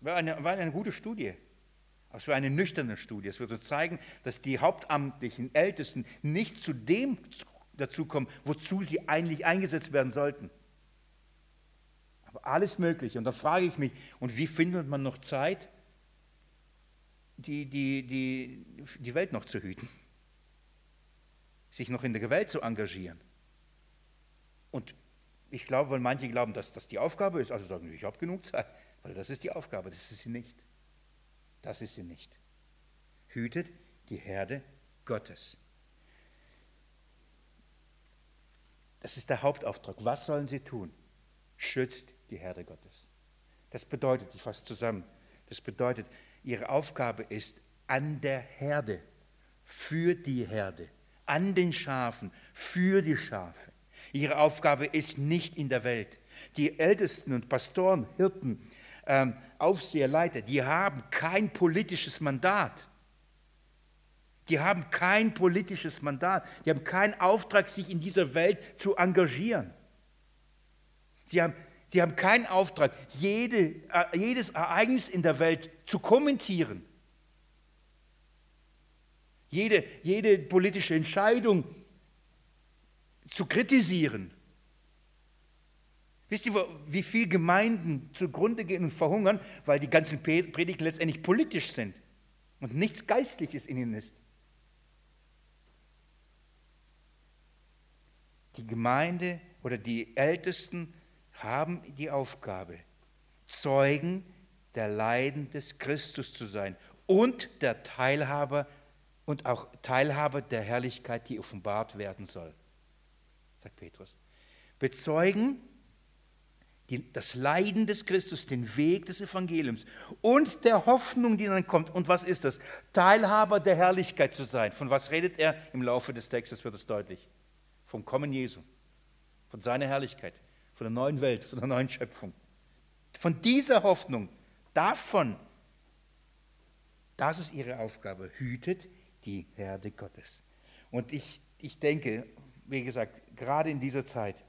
War eine, war eine gute Studie. Aber es war eine nüchterne Studie. Es würde zeigen, dass die hauptamtlichen Ältesten nicht zu dem dazu kommen, wozu sie eigentlich eingesetzt werden sollten. Aber alles Mögliche. Und da frage ich mich, und wie findet man noch Zeit, die, die, die, die Welt noch zu hüten? Sich noch in der Welt zu engagieren? Und ich glaube, weil manche glauben, dass das die Aufgabe ist, also sagen, ich habe genug Zeit, weil das ist die Aufgabe, das ist sie nicht. Das ist sie nicht. Hütet die Herde Gottes. Das ist der Hauptauftrag. Was sollen sie tun? Schützt die Herde Gottes. Das bedeutet, ich fasse zusammen, das bedeutet, ihre Aufgabe ist an der Herde, für die Herde, an den Schafen, für die Schafe. Ihre Aufgabe ist nicht in der Welt. Die Ältesten und Pastoren, Hirten, ähm, Aufseher, Leiter, die haben kein politisches Mandat. Die haben kein politisches Mandat. Die haben keinen Auftrag, sich in dieser Welt zu engagieren. Sie haben, sie haben keinen Auftrag, jede, äh, jedes Ereignis in der Welt zu kommentieren. Jede, jede politische Entscheidung zu kritisieren. Wisst ihr, wie viele Gemeinden zugrunde gehen und verhungern, weil die ganzen Predigten letztendlich politisch sind und nichts Geistliches in ihnen ist? Die Gemeinde oder die Ältesten haben die Aufgabe, Zeugen der Leiden des Christus zu sein und der Teilhaber und auch Teilhaber der Herrlichkeit, die offenbart werden soll, sagt Petrus. Bezeugen die, das Leiden des Christus, den Weg des Evangeliums und der Hoffnung, die dann kommt. Und was ist das? Teilhaber der Herrlichkeit zu sein. Von was redet er? Im Laufe des Textes wird es deutlich. Vom Kommen Jesu, von seiner Herrlichkeit, von der neuen Welt, von der neuen Schöpfung. Von dieser Hoffnung, davon, das ist ihre Aufgabe. Hütet die Herde Gottes. Und ich, ich denke, wie gesagt, gerade in dieser Zeit,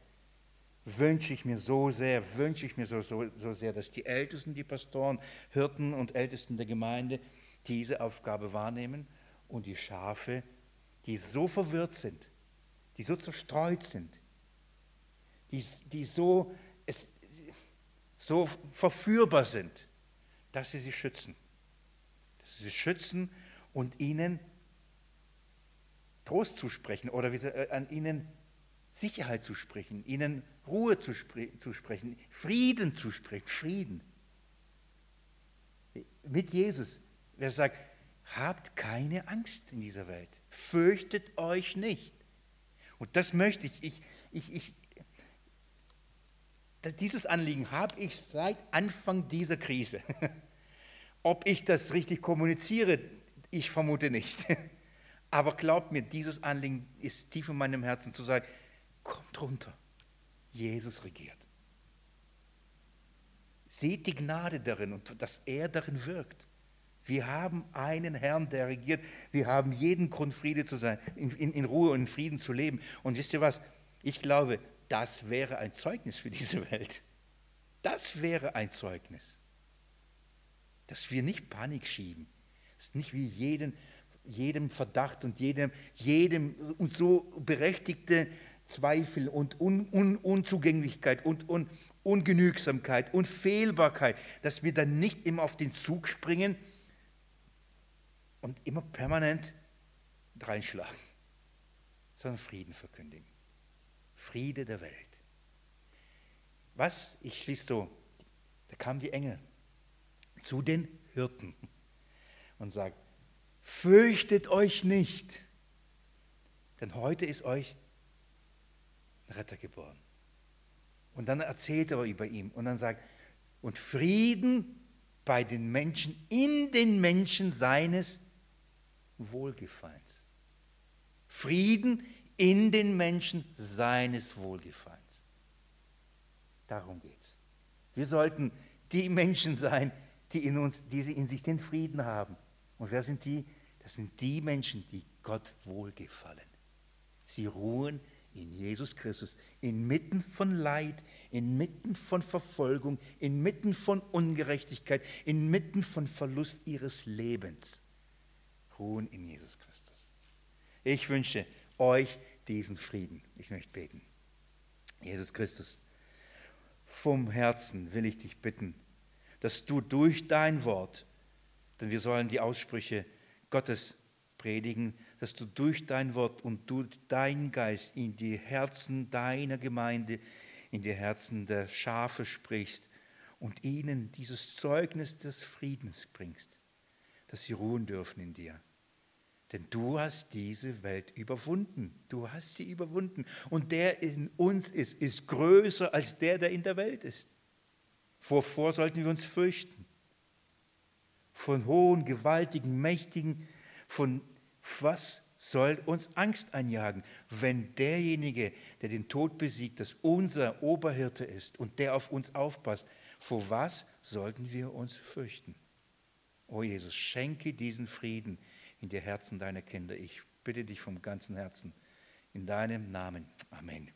wünsche ich mir so sehr, wünsche ich mir so, so, so sehr, dass die Ältesten, die Pastoren, Hirten und Ältesten der Gemeinde diese Aufgabe wahrnehmen und die Schafe, die so verwirrt sind, die so zerstreut sind, die, die so, es, so verführbar sind, dass sie sie schützen. Dass sie sie schützen und ihnen Trost zusprechen oder wie sie, äh, an ihnen Sicherheit zu sprechen, ihnen Ruhe zu, spre zu sprechen, Frieden zu sprechen, Frieden. Mit Jesus, wer sagt, habt keine Angst in dieser Welt, fürchtet euch nicht. Und das möchte ich, ich, ich, ich dieses Anliegen habe ich seit Anfang dieser Krise. Ob ich das richtig kommuniziere, ich vermute nicht. Aber glaubt mir, dieses Anliegen ist tief in meinem Herzen zu sagen, Kommt runter. Jesus regiert. Seht die Gnade darin und dass er darin wirkt. Wir haben einen Herrn, der regiert. Wir haben jeden Grund, Friede zu sein, in, in, in, Ruhe und in Frieden zu leben. Und wisst ihr was? Ich glaube, das wäre ein Zeugnis für diese Welt. Das wäre ein Zeugnis. Dass wir nicht Panik schieben. Das ist nicht wie jeden, jedem Verdacht und jedem, jedem und so berechtigte Zweifel und Un Un Unzugänglichkeit und Un Ungenügsamkeit und Fehlbarkeit, dass wir dann nicht immer auf den Zug springen und immer permanent reinschlagen, sondern Frieden verkündigen. Friede der Welt. Was? Ich schließe so. Da kamen die Engel zu den Hirten und sagt, fürchtet euch nicht, denn heute ist euch Retter geboren. Und dann erzählt er über ihn und dann sagt, und Frieden bei den Menschen, in den Menschen seines Wohlgefallens. Frieden in den Menschen seines Wohlgefallens. Darum geht es. Wir sollten die Menschen sein, die in uns, die in sich den Frieden haben. Und wer sind die? Das sind die Menschen, die Gott wohlgefallen. Sie ruhen in Jesus Christus, inmitten von Leid, inmitten von Verfolgung, inmitten von Ungerechtigkeit, inmitten von Verlust ihres Lebens, ruhen in Jesus Christus. Ich wünsche euch diesen Frieden. Ich möchte beten. Jesus Christus, vom Herzen will ich dich bitten, dass du durch dein Wort, denn wir sollen die Aussprüche Gottes predigen, dass du durch dein Wort und durch deinen Geist in die Herzen deiner Gemeinde, in die Herzen der Schafe sprichst und ihnen dieses Zeugnis des Friedens bringst, dass sie ruhen dürfen in dir. Denn du hast diese Welt überwunden. Du hast sie überwunden. Und der in uns ist, ist größer als der, der in der Welt ist. Wovor sollten wir uns fürchten? Von hohen, gewaltigen, mächtigen, von was soll uns Angst einjagen, wenn derjenige, der den Tod besiegt, das unser Oberhirte ist und der auf uns aufpasst, vor was sollten wir uns fürchten? O Jesus, schenke diesen Frieden in die Herzen deiner Kinder. Ich bitte dich vom ganzen Herzen in deinem Namen. Amen.